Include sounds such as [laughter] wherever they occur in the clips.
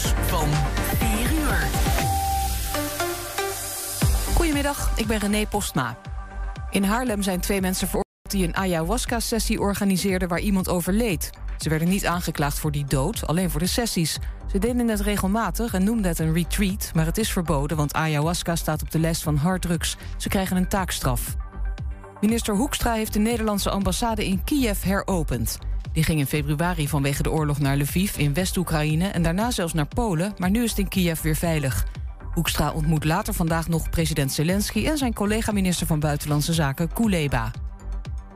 van 4 uur. Goedemiddag, ik ben René Postma. In Haarlem zijn twee mensen veroordeeld die een ayahuasca-sessie organiseerden waar iemand overleed. Ze werden niet aangeklaagd voor die dood, alleen voor de sessies. Ze deden het regelmatig en noemden het een retreat, maar het is verboden, want ayahuasca staat op de lijst van harddrugs. Ze krijgen een taakstraf. Minister Hoekstra heeft de Nederlandse ambassade in Kiev heropend. Die ging in februari vanwege de oorlog naar Lviv in West-Oekraïne en daarna zelfs naar Polen, maar nu is het in Kiev weer veilig. Hoekstra ontmoet later vandaag nog president Zelensky en zijn collega-minister van Buitenlandse Zaken Kuleba.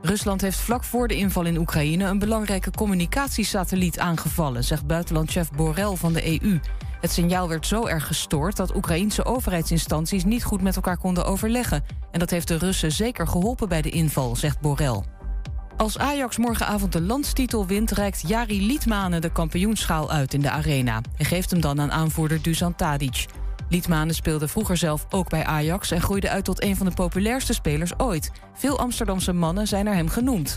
Rusland heeft vlak voor de inval in Oekraïne een belangrijke communicatiesatelliet aangevallen, zegt buitenlandchef Borrell van de EU. Het signaal werd zo erg gestoord dat Oekraïense overheidsinstanties niet goed met elkaar konden overleggen. En dat heeft de Russen zeker geholpen bij de inval, zegt Borrell. Als Ajax morgenavond de landstitel wint, reikt Jari Liedmanen de kampioenschaal uit in de arena. en geeft hem dan aan aanvoerder Dusan Tadic. Liedmanen speelde vroeger zelf ook bij Ajax en groeide uit tot een van de populairste spelers ooit. Veel Amsterdamse mannen zijn naar hem genoemd.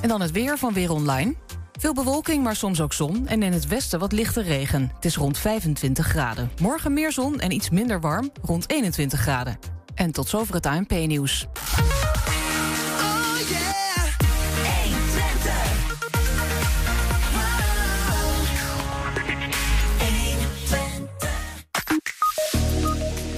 En dan het weer van Weer Online. Veel bewolking, maar soms ook zon. En in het westen wat lichte regen. Het is rond 25 graden. Morgen meer zon en iets minder warm, rond 21 graden. En tot zover het ANP-nieuws.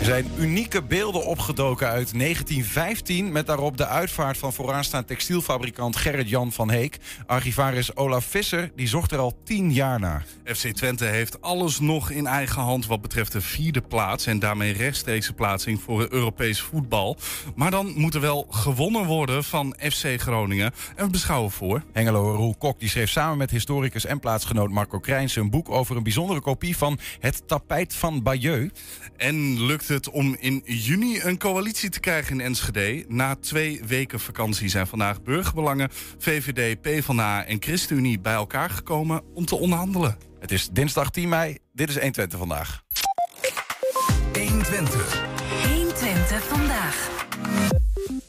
Zijn unieke beelden opgedoken uit 1915... met daarop de uitvaart van vooraanstaand textielfabrikant Gerrit-Jan van Heek. Archivaris Olaf Visser die zocht er al tien jaar naar. FC Twente heeft alles nog in eigen hand wat betreft de vierde plaats... en daarmee rechtstreekse plaatsing voor Europees voetbal. Maar dan moet er wel gewonnen worden van FC Groningen. En we beschouwen voor... Hengelo Roel Kok die schreef samen met historicus en plaatsgenoot Marco Krijns... een boek over een bijzondere kopie van Het tapijt van Bayeux. En lukt het om in juni een coalitie te krijgen in Enschede. Na twee weken vakantie zijn vandaag burgerbelangen, VVD, PvdA en ChristenUnie bij elkaar gekomen om te onderhandelen. Het is dinsdag 10 mei. Dit is 120 vandaag. 120. 120 vandaag.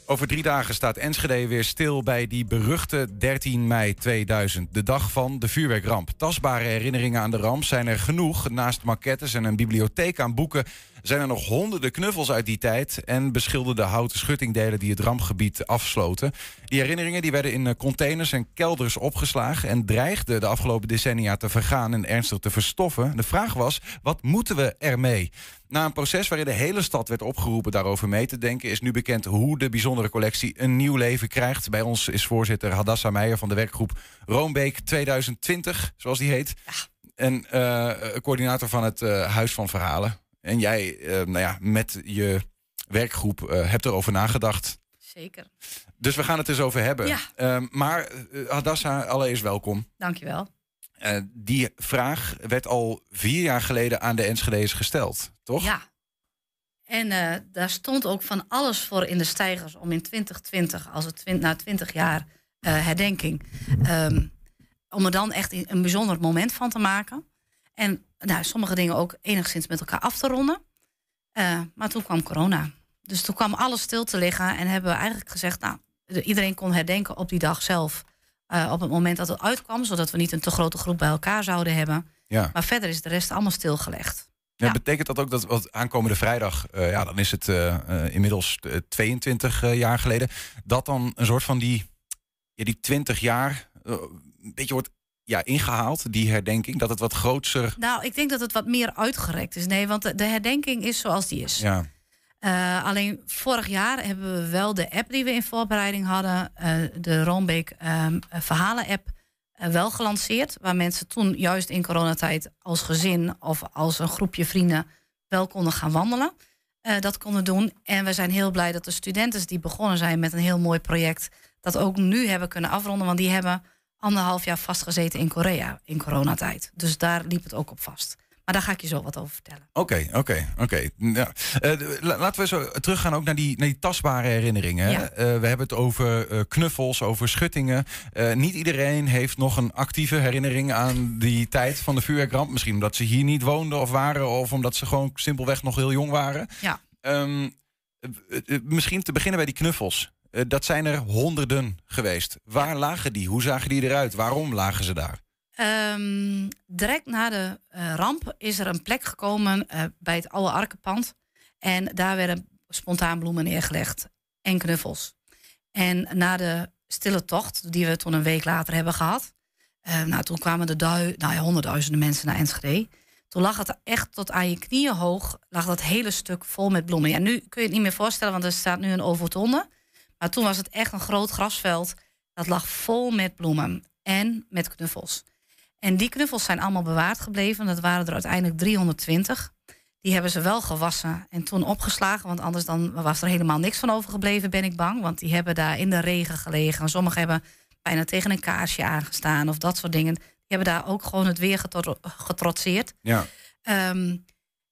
Over drie dagen staat Enschede weer stil bij die beruchte 13 mei 2000. De dag van de vuurwerkramp. Tastbare herinneringen aan de ramp zijn er genoeg. Naast maquettes en een bibliotheek aan boeken zijn er nog honderden knuffels uit die tijd en beschilderde houten schuttingdelen die het rampgebied afsloten. Die herinneringen die werden in eh, containers en kelders opgeslagen en dreigden de afgelopen decennia te vergaan en ernstig te verstoffen. De vraag was: wat moeten we ermee? Na een proces waarin de hele stad werd opgeroepen daarover mee te denken, is nu bekend hoe de bijzondere collectie een nieuw leven krijgt. Bij ons is voorzitter Hadassa Meijer van de werkgroep Roombeek 2020, zoals die heet. En uh, coördinator van het uh, Huis van Verhalen. En jij, uh, nou ja, met je werkgroep uh, hebt erover nagedacht. Zeker. Dus we gaan het eens over hebben. Ja. Uh, maar Hadassa, allereerst welkom. Dankjewel. die vraag werd al vier jaar geleden aan de Enschede's gesteld, toch? Ja. En daar stond ook van alles voor in de stijgers om in 2020, als het twint, na 20 jaar herdenking, um, om er dan echt een bijzonder moment van te maken. En nou, sommige dingen ook enigszins met elkaar af te ronden. Uh, maar toen kwam corona. Dus toen kwam alles stil te liggen en hebben we eigenlijk gezegd, nou, iedereen kon herdenken op die dag zelf. Uh, op het moment dat het uitkwam, zodat we niet een te grote groep bij elkaar zouden hebben. Ja. Maar verder is de rest allemaal stilgelegd. Ja, ja. Betekent dat ook dat wat aankomende vrijdag, uh, ja, dan is het inmiddels 22 jaar geleden, dat dan een soort van die, ja, die 20 jaar een beetje wordt ja, ingehaald, die herdenking? Dat het wat groter. Nou, ik denk dat het wat meer uitgerekt is. Nee, want de, de herdenking is zoals die is. Ja. Uh, alleen vorig jaar hebben we wel de app die we in voorbereiding hadden, uh, de Roombeek um, Verhalen-app, uh, wel gelanceerd. Waar mensen toen juist in coronatijd als gezin of als een groepje vrienden wel konden gaan wandelen. dat konden doen. En we zijn heel blij dat de studenten die begonnen zijn met een heel mooi project, dat ook nu hebben kunnen afronden. Want die hebben anderhalf jaar vastgezeten in Korea in coronatijd. Dus daar liep het ook op vast. Maar daar ga ik je zo wat over vertellen. Oké, okay, oké, okay, oké. Okay. Ja. Uh, laten we zo teruggaan ook naar die, naar die tastbare herinneringen. Ja. Uh, we hebben het over uh, knuffels, over schuttingen. niet iedereen heeft nog een actieve herinnering aan die tijd van de vuurwerkramp. Misschien omdat ze hier niet woonden of waren... of omdat ze gewoon simpelweg nog heel jong waren. Ja. Um, misschien te beginnen bij die knuffels. Uh, dat zijn er honderden geweest. Waar lagen die? Hoe zagen die eruit? Waarom lagen ze daar? Um, direct na de eh, ramp is er een plek gekomen eh, bij het oude Arkenpand. En daar werden spontaan bloemen neergelegd en knuffels. En na de stille tocht, die we toen een week later hebben gehad. eh, nou, toen kwamen er nou ja, honderdduizenden mensen naar Enschede. Toen lag het echt tot aan je knieën hoog, lag dat hele stuk vol met bloemen. Ja, nu kun je het niet meer voorstellen, want er staat nu een overtonde. Maar toen was het echt een groot grasveld. Dat lag vol met bloemen en met knuffels. En die knuffels zijn allemaal bewaard gebleven. Dat waren er uiteindelijk 320. Die hebben ze wel gewassen en toen opgeslagen. Want anders dan was er helemaal niks van overgebleven, ben ik bang. Want die hebben daar in de regen gelegen. Sommigen hebben bijna tegen een kaarsje aangestaan of dat soort dingen. Die hebben daar ook gewoon het weer getro- getrotseerd. Ja. Ehm,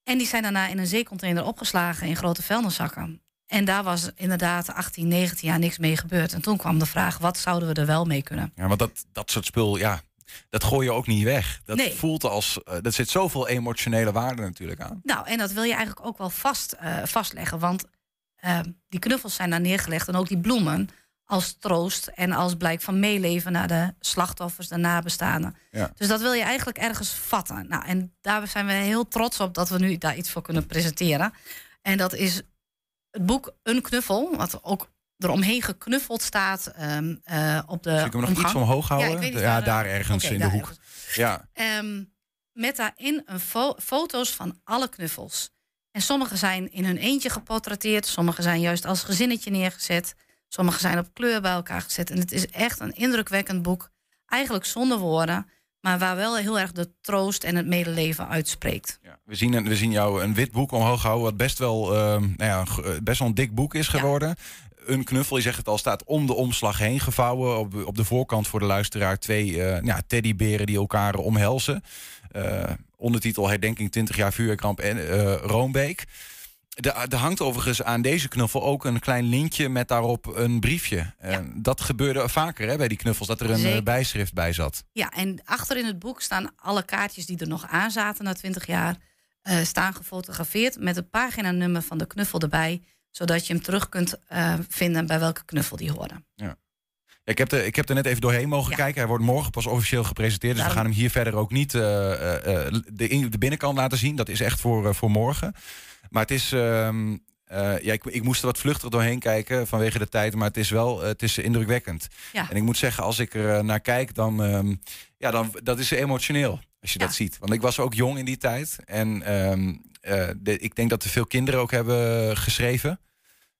en die zijn daarna in een zeecontainer opgeslagen in grote vuilniszakken. En daar was inderdaad 18, 19 jaar niks mee gebeurd. En toen kwam de vraag, wat zouden we er wel mee kunnen? ja, want dat, dat soort spul, ja, dat gooi je ook niet weg. Dat Nee. voelt als, uh, er zit zoveel emotionele waarde natuurlijk aan. Nou, en dat wil je eigenlijk ook wel vast, eh, vastleggen. Want eh, die knuffels zijn daar neergelegd en ook die bloemen als troost en als blijk van meeleven naar de slachtoffers, de nabestaanden. Ja. Dus dat wil je eigenlijk ergens vatten. Nou, en daar zijn we heel trots op dat we nu daar iets voor kunnen presenteren. En dat is het boek Een Knuffel, wat ook eromheen geknuffeld staat ehm, eh, op de ik hem nog omgang. iets omhoog houden? Ja, eh, daar ergens in de hoek. ergens. Ja, Ehm, met daarin een fo- foto's van alle knuffels. En sommige zijn in hun eentje geportretteerd, sommige zijn juist als gezinnetje neergezet, sommige zijn op kleur bij elkaar gezet. En het is echt een indrukwekkend boek, eigenlijk zonder woorden, maar waar wel heel erg de troost en het medeleven uitspreekt. ja. We, zien een, we zien jou een wit boek omhoog houden, wat best wel, ehm, nou ja, g- best wel een dik boek is Ja. geworden. Een knuffel, je zegt het al, staat om de omslag heen gevouwen. Op, op de voorkant voor de luisteraar twee eh ja, teddyberen die elkaar omhelzen. Eh, ondertitel Herdenking 20 jaar vuurwerkramp en eh, Roombeek. Er hangt overigens aan deze knuffel ook een klein lintje met daarop een briefje. Dat gebeurde vaker hè, bij die knuffels, dat er een eh, Zeker. bijschrift bij zat. Ja, en achter in het boek staan alle kaartjes die er nog aan zaten na 20 jaar, eh, staan gefotografeerd met het paginanummer van de knuffel erbij, zodat je hem terug kunt eh, vinden bij welke knuffel die horen. Ja, ik, heb er, ik heb er net even doorheen mogen Ja. kijken. Hij wordt morgen pas officieel gepresenteerd. Dus we gaan hem hier verder ook niet eh, de, in- de binnenkant laten zien. Dat is echt voor, voor morgen. Maar het is. ehm, eh, ja, ik, ik moest er wat vluchtig doorheen kijken vanwege de tijd. Maar het is wel eh, het is indrukwekkend. Ja. En ik moet zeggen, als ik er eh, naar kijk, dan. ehm, ja, dan dat is emotioneel. Als je Ja. dat ziet. Want ik was ook jong in die tijd. En ehm, eh, de, ik denk dat er veel kinderen ook hebben geschreven.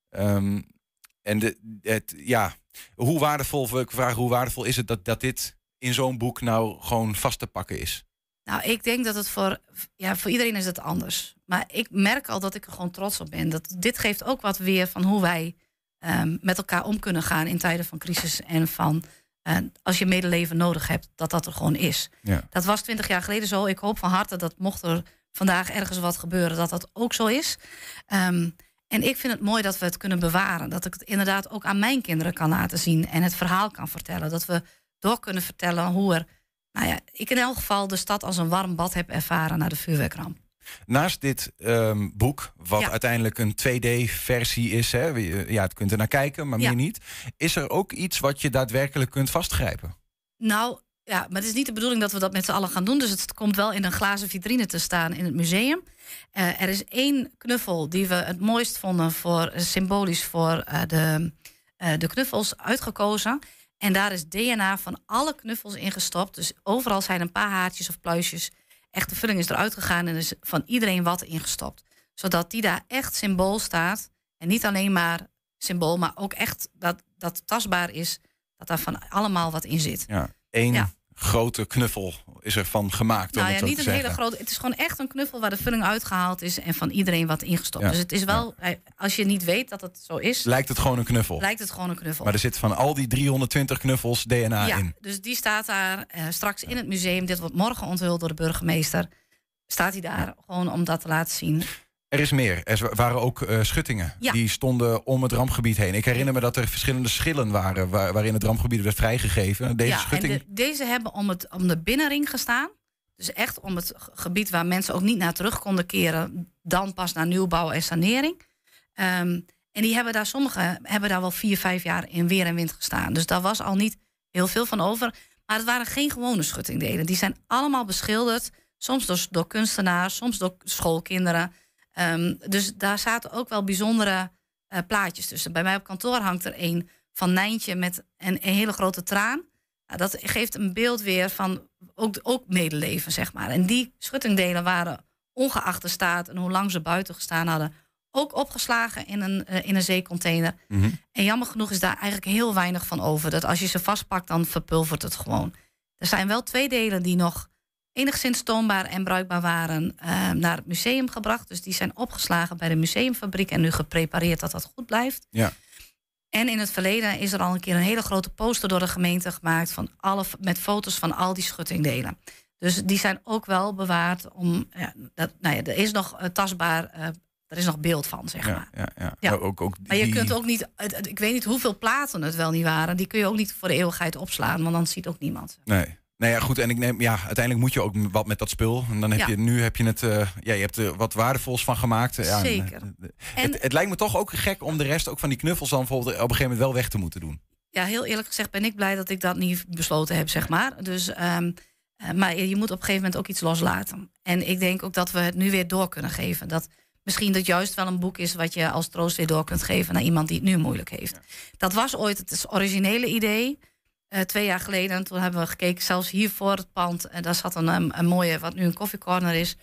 En de, het, ja, hoe waardevol, ik vraag hoe waardevol is het dat, dat dit in zo'n boek nou gewoon vast te pakken is? Nou, ik denk dat het voor, ja, voor iedereen is het anders. Maar ik merk al dat ik er gewoon trots op ben. Dat dit geeft ook wat weer van hoe wij ehm, met elkaar om kunnen gaan in tijden van crisis en van eh, als je medeleven nodig hebt, dat dat er gewoon is. Ja. Dat was twintig jaar geleden zo. Ik hoop van harte dat mocht er vandaag ergens wat gebeuren, dat dat ook zo is. Ehm, en ik vind het mooi dat we het kunnen bewaren. Dat ik het inderdaad ook aan mijn kinderen kan laten zien en het verhaal kan vertellen. Dat we door kunnen vertellen hoe er, nou ja, ik in elk geval de stad als een warm bad heb ervaren na de vuurwerkramp. Naast dit ehm, boek, wat Ja. uiteindelijk een 2D-versie is, hè, ja, het kunt er naar kijken, maar Ja. meer niet. Is er ook iets wat je daadwerkelijk kunt vastgrijpen? Nou, ja, maar het is niet de bedoeling dat we dat met z'n allen gaan doen. Dus het komt wel in een glazen vitrine te staan in het museum. Eh, er is één knuffel die we het mooist vonden voor symbolisch voor eh, de, eh, de knuffels uitgekozen. En daar is DNA van alle knuffels in gestopt. Dus overal zijn een paar haartjes of pluisjes. Echt, de vulling is eruit gegaan en er is van iedereen wat ingestopt. Zodat die daar echt symbool staat. En niet alleen maar symbool, maar ook echt dat, dat tastbaar is. Dat daar van allemaal wat in zit. Ja. Eén Ja. Grote knuffel is er van gemaakt. om Nou ja, niet een hele grote. Het is gewoon echt een knuffel waar de vulling uitgehaald is en van iedereen wat ingestopt. Ja, Dus het is wel, eh, als je niet weet dat het zo is, Lijkt het gewoon een knuffel. lijkt het gewoon een knuffel. Maar er zit van al die 320 knuffels DNA ja, in. dus die staat daar eh, straks in het museum. Dit wordt morgen onthuld door de burgemeester. Staat hij daar gewoon om dat te laten zien. Er is meer. Er waren ook eh, schuttingen. Ja. Die stonden om het rampgebied heen. Ik herinner me dat er verschillende schillen waren... waar- waarin het rampgebied werd vrijgegeven. Deze ja, schutting... en de- deze hebben om, het, om de binnenring gestaan. Dus echt om het gebied waar mensen ook niet naar terug konden keren. Dan pas naar nieuwbouw en sanering. Ehm, en die hebben daar, sommige hebben daar wel vier, vijf jaar in weer en wind gestaan. Dus daar was al niet heel veel van over. Maar het waren geen gewone schuttingdelen. Die zijn allemaal beschilderd. Soms door, door kunstenaars, soms door schoolkinderen. Ehm, dus daar zaten ook wel bijzondere eh, plaatjes tussen. Bij mij op kantoor hangt er een van Nijntje met een, een hele grote traan. Nou, dat geeft een beeld weer van ook, ook medeleven, zeg maar. En die schuttingdelen waren ongeacht de staat en hoe lang ze buiten gestaan hadden, ook opgeslagen in een, uh, in een zeecontainer. Mhm. En jammer genoeg is daar eigenlijk heel weinig van over. Dat als je ze vastpakt, dan verpulvert het gewoon. Er zijn wel twee delen die nog enigszins toonbaar en bruikbaar waren eh, naar het museum gebracht. Dus die zijn opgeslagen bij de museumfabriek en nu geprepareerd dat dat goed blijft. Ja. En in het verleden is er al een keer een hele grote poster door de gemeente gemaakt van alle, met foto's van al die schuttingdelen. Dus die zijn ook wel bewaard om. Ja, dat, nou ja, er is nog uh, tastbaar. Uh, er is nog beeld van, zeg Ja, maar. ja, ja. Ja. Ook, ook Maar je kunt ook niet. Ik weet niet hoeveel platen het wel niet waren. Die kun je ook niet voor de eeuwigheid opslaan, want dan ziet ook niemand. Nee. Nee, ja, goed. En ik neem, ja, uiteindelijk moet je ook wat met dat spul. En dan heb Ja. je, nu heb je het, eh, ja, je hebt er wat waardevols van gemaakt. Ja, Zeker. eh, En het, het lijkt me toch ook gek om de rest ook van die knuffels dan bijvoorbeeld op een gegeven moment wel weg te moeten doen. ja, heel eerlijk gezegd ben ik blij dat ik dat niet besloten heb, zeg maar. Dus, ehm, eh, maar je moet op een gegeven moment ook iets loslaten. En ik denk ook dat we het nu weer door kunnen geven. Dat misschien dat juist wel een boek is wat je als troost weer door kunt geven naar iemand die het nu moeilijk heeft. Dat was ooit het originele idee. Eh, twee jaar geleden. En toen hebben we gekeken, zelfs hier voor het pand. En daar zat een, een, een mooie, wat nu een koffiecorner is.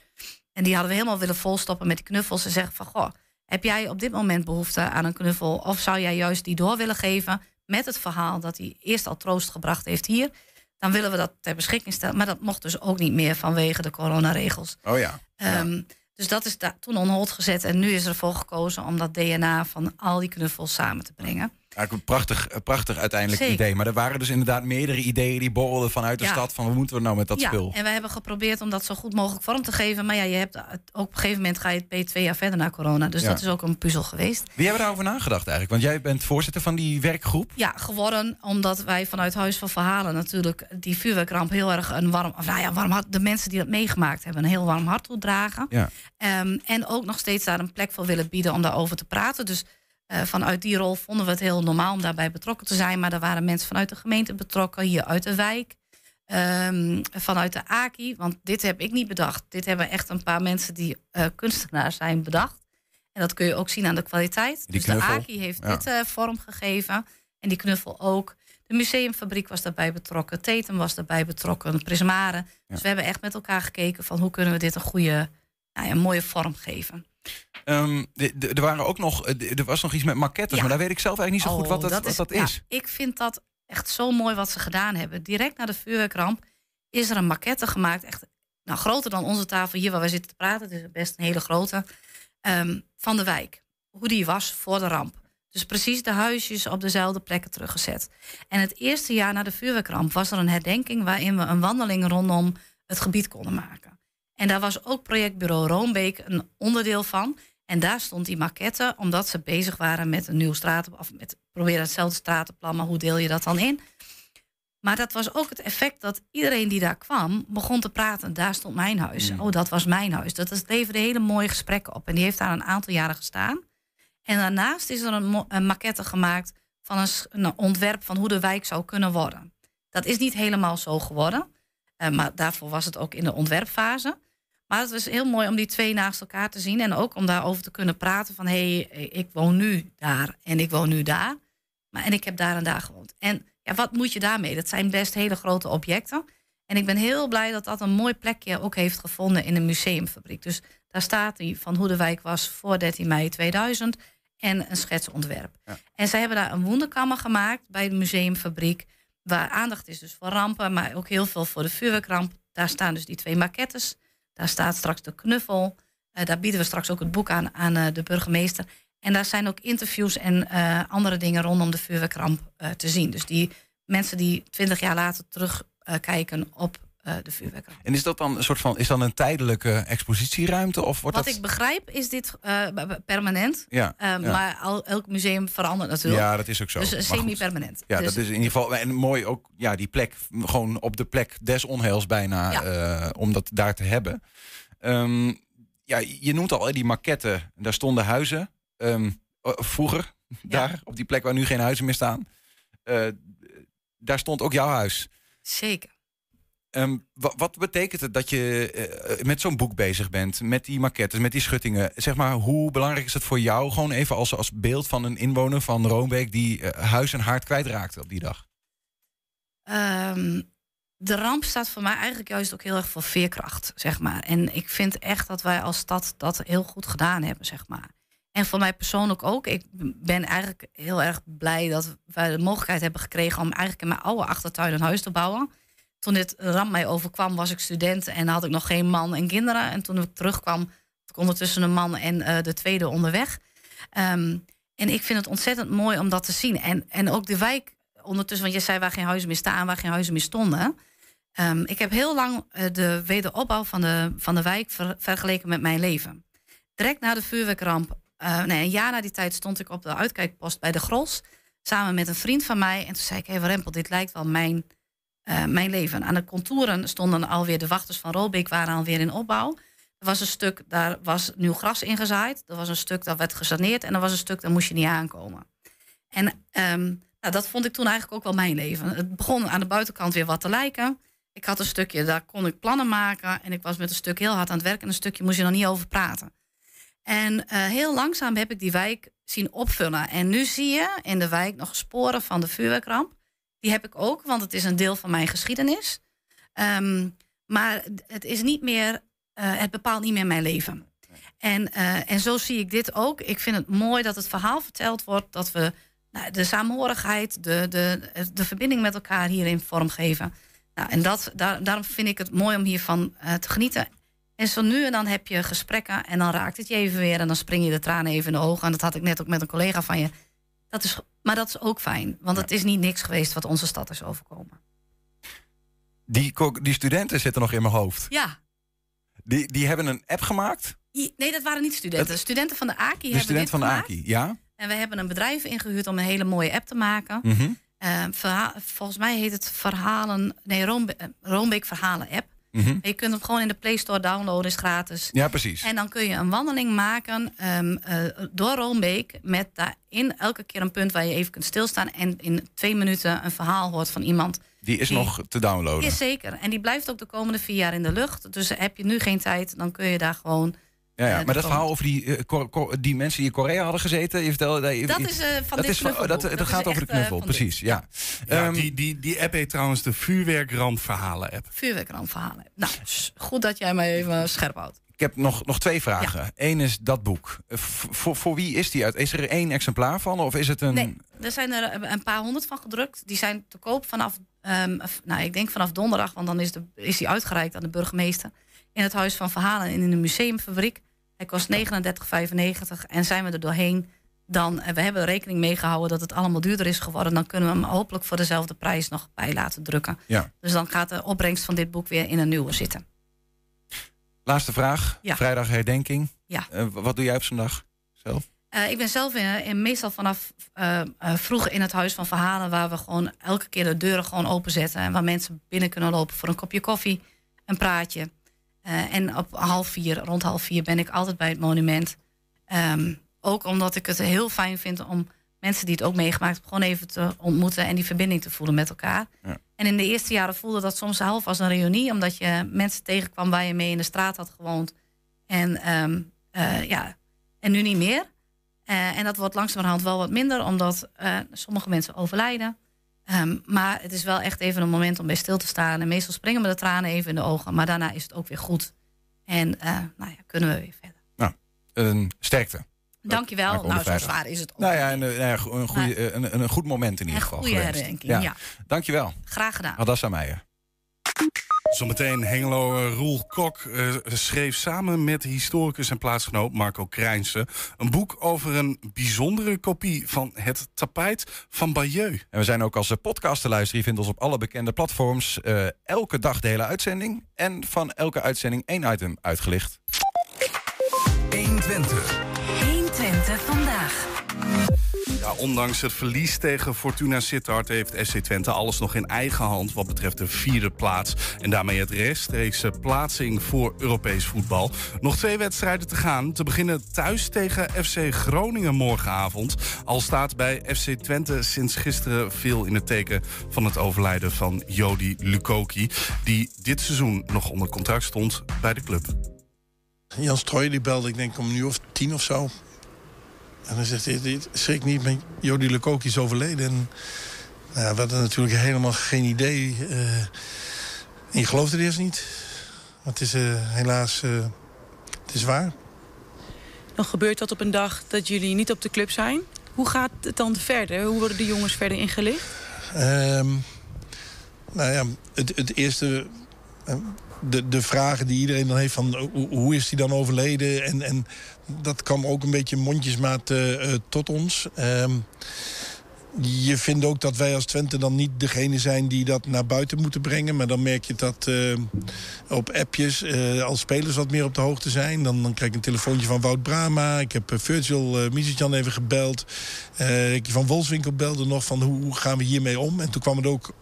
En die hadden we helemaal willen volstoppen met die knuffels. En zeggen van, goh, heb jij op dit moment behoefte aan een knuffel? Of zou jij juist die door willen geven met het verhaal dat hij eerst al troost gebracht heeft hier? Dan willen we dat ter beschikking stellen. Maar dat mocht dus ook niet meer vanwege de coronaregels. Oh ja. Ehm, dus dat is toen on hold gezet. En nu is ervoor gekozen om dat DNA van al die knuffels samen te brengen. Eigenlijk een prachtig, prachtig uiteindelijk Zeker. idee. Maar er waren dus inderdaad meerdere ideeën die borrelden vanuit de Ja. stad. Van wat moeten we nou met dat ja, spul? en we hebben geprobeerd om dat zo goed mogelijk vorm te geven. Maar ja, je hebt ook op een gegeven moment ga je het twee jaar verder na corona. Dus Ja. dat is ook een puzzel geweest. Wie hebben daarover nagedacht eigenlijk? Want jij bent voorzitter van die werkgroep. Ja, geworden omdat wij vanuit Huis van Verhalen natuurlijk die vuurwerkramp heel erg een warm, of nou ja, warm hart, de mensen die dat meegemaakt hebben, een heel warm hart toedragen. Ja. Ehm, en ook nog steeds daar een plek voor willen bieden om daarover te praten. Dus eh, vanuit die rol vonden we het heel normaal om daarbij betrokken te zijn. Maar er waren mensen vanuit de gemeente betrokken, hier uit de wijk. ehm, vanuit de AKI, want dit heb ik niet bedacht. Dit hebben echt een paar mensen die eh, kunstenaars zijn bedacht. En dat kun je ook zien aan de kwaliteit. Die dus de knuffel. AKI heeft Ja. dit eh, vorm gegeven. En die knuffel ook. De museumfabriek was daarbij betrokken. Tetem was daarbij betrokken. Prismaren. Dus we hebben echt met elkaar gekeken van hoe kunnen we dit een goede, nou ja, een mooie vorm geven. Ehm, er waren ook nog, eh, er was nog iets met maquettes, Ja. maar daar weet ik zelf eigenlijk niet zo goed Oh, wat dat, wat dat ja, is. ik vind dat echt zo mooi wat ze gedaan hebben. Direct na de vuurwerkramp is er een maquette gemaakt. Echt nou, groter dan onze tafel hier waar wij zitten te praten. Het is best een hele grote. ehm, van de wijk. Hoe die was voor de ramp. Dus precies de huisjes op dezelfde plekken teruggezet. En het eerste jaar na de vuurwerkramp was er een herdenking... waarin we een wandeling rondom het gebied konden maken. En daar was ook projectbureau Roombeek een onderdeel van. En daar stond die maquette, omdat ze bezig waren met een nieuw straten... of met proberen hetzelfde stratenplan, maar hoe deel je dat dan in? Maar dat was ook het effect dat iedereen die daar kwam... begon te praten, daar stond mijn huis. Oh, dat was mijn huis. Dat leverde hele mooie gesprekken op. En die heeft daar een aantal jaren gestaan. En daarnaast is er een, maquette gemaakt... van een, een ontwerp van hoe de wijk zou kunnen worden. Dat is niet helemaal zo geworden. Eh, maar daarvoor was het ook in de ontwerpfase. Maar het was heel mooi om die twee naast elkaar te zien. En ook om daarover te kunnen praten van... hé, hey, ik woon nu daar en ik woon nu daar. Maar, en ik heb daar en daar gewoond. En ja, wat moet je daarmee? Dat zijn best hele grote objecten. En ik ben heel blij dat dat een mooi plekje ook heeft gevonden in de museumfabriek. Dus daar staat die van hoe de wijk was voor 13 mei 2000 en een schetsontwerp. Ja. En zij hebben daar een wonderkammer gemaakt bij de museumfabriek. Waar aandacht is dus voor rampen, maar ook heel veel voor de vuurwerkramp. Daar staan dus die twee maquettes. Daar staat straks de knuffel. Eh, daar bieden we straks ook het boek aan aan eh, de burgemeester. En daar zijn ook interviews en eh, andere dingen rondom de vuurwerkramp te zien. Dus die mensen die twintig jaar later terugkijken op de vuurwerkramp. En is dat dan een soort van, is dan een tijdelijke expositieruimte? Of wordt Wat dat... ik begrijp is dit eh, permanent. ja, Eh, ja. Maar al, elk museum verandert natuurlijk. ja, dat is ook zo. dus eh, semi-permanent. Ja, Dus- dat is in ieder geval en mooi ook, ja, die plek, gewoon op de plek des onheils bijna, Ja. eh, om dat daar te hebben. Ehm, ja, je noemt al die maquette, daar stonden huizen. Ehm, eh, vroeger, daar, op die plek waar nu geen huizen meer staan, eh, daar stond ook jouw huis. Zeker. Ehm, wa- wat betekent het dat je eh, met zo'n boek bezig bent? Met die maquettes, met die schuttingen. Zeg maar, hoe belangrijk is het voor jou? Gewoon even als, als beeld van een inwoner van Roombeek... die eh, huis en haard kwijtraakte op die dag. Ehm, de ramp staat voor mij eigenlijk juist ook heel erg voor veerkracht, zeg maar. En ik vind echt dat wij als stad dat heel goed gedaan hebben, zeg maar. En voor mij persoonlijk ook. Ik ben eigenlijk heel erg blij dat wij de mogelijkheid hebben gekregen... om eigenlijk in mijn oude achtertuin een huis te bouwen. Toen dit ramp mij overkwam, was ik student en had ik nog geen man en kinderen. En toen ik terugkwam, had ik ondertussen een man en eh, de tweede onderweg. Ehm, en ik vind het ontzettend mooi om dat te zien. En, en ook de wijk ondertussen, want je zei waar geen huizen meer staan, waar geen huizen meer stonden. Ehm, ik heb heel lang eh, de wederopbouw van de, van de wijk ver- vergeleken met mijn leven. Direct na de vuurwerkramp, eh, nee, een jaar na die tijd, stond ik op de uitkijkpost bij de Gros. Samen met een vriend van mij. En toen zei ik: Hé, hey, Rempel, dit lijkt wel mijn, eh, mijn leven. Aan de contouren stonden alweer de wachters van Rolbeek, waren alweer in opbouw. Er was een stuk, daar was nieuw gras ingezaaid. Er was een stuk, dat werd gesaneerd. En er was een stuk, daar moest je niet aankomen. En ehm, nou, dat vond ik toen eigenlijk ook wel mijn leven. Het begon aan de buitenkant weer wat te lijken. Ik had een stukje, daar kon ik plannen maken. En ik was met een stuk heel hard aan het werken. En een stukje moest je nog niet over praten. En eh, heel langzaam heb ik die wijk zien opvullen. En nu zie je in de wijk nog sporen van de vuurwerkramp. Die heb ik ook, want het is een deel van mijn geschiedenis. Ehm, maar het is niet meer, eh, het bepaalt niet meer mijn leven. En, eh, en zo zie ik dit ook. Ik vind het mooi dat het verhaal verteld wordt, dat we nou, de saamhorigheid, de, de, de verbinding met elkaar hierin vormgeven. Nou, en dat, daar, daarom vind ik het mooi om hiervan eh, te genieten. En zo nu en dan heb je gesprekken en dan raakt het je even weer en dan spring je de tranen even in de ogen. En dat had ik net ook met een collega van je. Dat is, maar dat is ook fijn, want het is niet niks geweest wat onze stad is overkomen. Die, die studenten zitten nog in mijn hoofd. Ja, Die, die hebben een app gemaakt. Nee, dat waren niet studenten. studenten van de AKI De hebben student dit van de. AKI, ja? En we hebben een bedrijf ingehuurd om een hele mooie app te maken. Mhm. Eh, volgens mij heet het Verhalen... Nee, Roombe- eh, Roombeek Verhalen app. En je kunt hem gewoon in de Play Store downloaden, is gratis. Ja, precies. En dan kun je een wandeling maken ehm, eh, door Roombeek... met daarin elke keer een punt waar je even kunt stilstaan... en in twee minuten een verhaal hoort van iemand. Die is die- nog te downloaden. Is zeker. En die blijft ook de komende vier jaar in de lucht. Dus heb je nu geen tijd, dan kun je daar gewoon... Ja, ja. eh, maar dat komt. verhaal over die, eh, Cor- Cor- die mensen die in Korea hadden gezeten, je vertelde... dat je- Dat is eh, van dat dit is dat, gaat over de knuffel, precies. Ja. Ja, Ehm, die, die, die app heet trouwens de Vuurwerkrampverhalen-app. Vuurwerkrampverhalen. Nou, s- goed dat jij mij even scherp houdt. ik heb nog, nog twee vragen. Eén is dat boek. V- Voor, voor wie is die uit? Is er één exemplaar van? Of is het een... Nee, er zijn er een paar honderd van gedrukt. Die zijn te koop vanaf, ehm, f- nou, ik denk vanaf donderdag, want dan is, de, is die uitgereikt aan de burgemeester. In het Huis van Verhalen en in de museumfabriek. Hij kost 39,95 en zijn we er doorheen. Dan, eh, we hebben rekening mee gehouden dat het allemaal duurder is geworden. Dan kunnen we hem hopelijk voor dezelfde prijs nog bij laten drukken. Ja. Dus dan gaat de opbrengst van dit boek weer in een nieuwe zitten. Laatste vraag. Ja. Vrijdag herdenking. Ja. Eh, wat doe jij op zo'n dag zelf? Eh, ik ben zelf in, in- meestal vanaf eh, vroeg in het huis van verhalen, waar we gewoon elke keer de deuren gewoon openzetten en waar mensen binnen kunnen lopen voor een kopje koffie, een praatje. Eh, en op half vier, rond half vier, ben ik altijd bij het monument. Ehm, ook omdat ik het heel fijn vind om mensen die het ook meegemaakt hebben, gewoon even te ontmoeten en die verbinding te voelen met elkaar. Ja. En in de eerste jaren voelde dat soms half als een reunie, omdat je mensen tegenkwam waar je mee in de straat had gewoond. En, ehm, eh, ja, en nu niet meer. Eh, en dat wordt langzamerhand wel wat minder, omdat sommige mensen overlijden. Ehm, maar het is wel echt even een moment om bij stil te staan. En meestal springen me de tranen even in de ogen, maar daarna is het ook weer goed. En eh, nou ja, kunnen we weer verder. Een sterkte. Dankjewel. Nou, zo zwaar is het ook. Nou ja, niet. een, een, een, goede, eh, een, een, een goed moment in ieder een geval. goede geweest. herdenking. Ja. Dankjewel. graag gedaan. Adassa Meijer. Zometeen Hengelo eh, Roel Kok eh, schreef samen met historicus en plaatsgenoot Marco Krijnsen... een boek over een bijzondere kopie van het tapijt van Bayeux. En we zijn ook als eh, podcast te luisteren. Je vindt ons op alle bekende platforms. eh, elke dag de hele uitzending. En van elke uitzending één item uitgelicht. 120 vandaag. Ondanks het verlies tegen Fortuna Sittard heeft SC Twente alles nog in eigen hand wat betreft de vierde plaats. En daarmee het rechtstreekse plaatsing voor Europees voetbal. Nog twee wedstrijden te gaan. Te beginnen thuis tegen FC Groningen morgenavond. Al staat bij FC Twente sinds gisteren veel in het teken van het overlijden van Jody Lukoki. Die dit seizoen nog onder contract stond bij de club. Jan Strooijen die belde, ik denk om nu of tien of zo. En dan zegt hij, schrik niet, maar Jody Lecoq is overleden. En nou ja, we hadden natuurlijk helemaal geen idee. Uh, en je geloofde het eerst niet. Maar het is uh, helaas, uh, het is waar. Dan gebeurt dat op een dag dat jullie niet op de club zijn. Hoe gaat het dan verder? Hoe worden de jongens verder ingelicht? Um, nou ja, het, het eerste de, de vragen die iedereen dan heeft van hoe, hoe is hij dan overleden? En, en dat kwam ook een beetje mondjesmaat uh, tot ons. Uh, je vindt ook dat wij als Twente dan niet degene zijn die dat naar buiten moeten brengen. Maar dan merk je dat uh, op appjes uh, als spelers wat meer op de hoogte zijn. Dan, dan krijg ik een telefoontje van Wout Brama. Ik heb uh, Virgil uh, even gebeld. van Wolfswinkel belde nog van hoe, hoe, gaan we hiermee om. En toen kwam het ook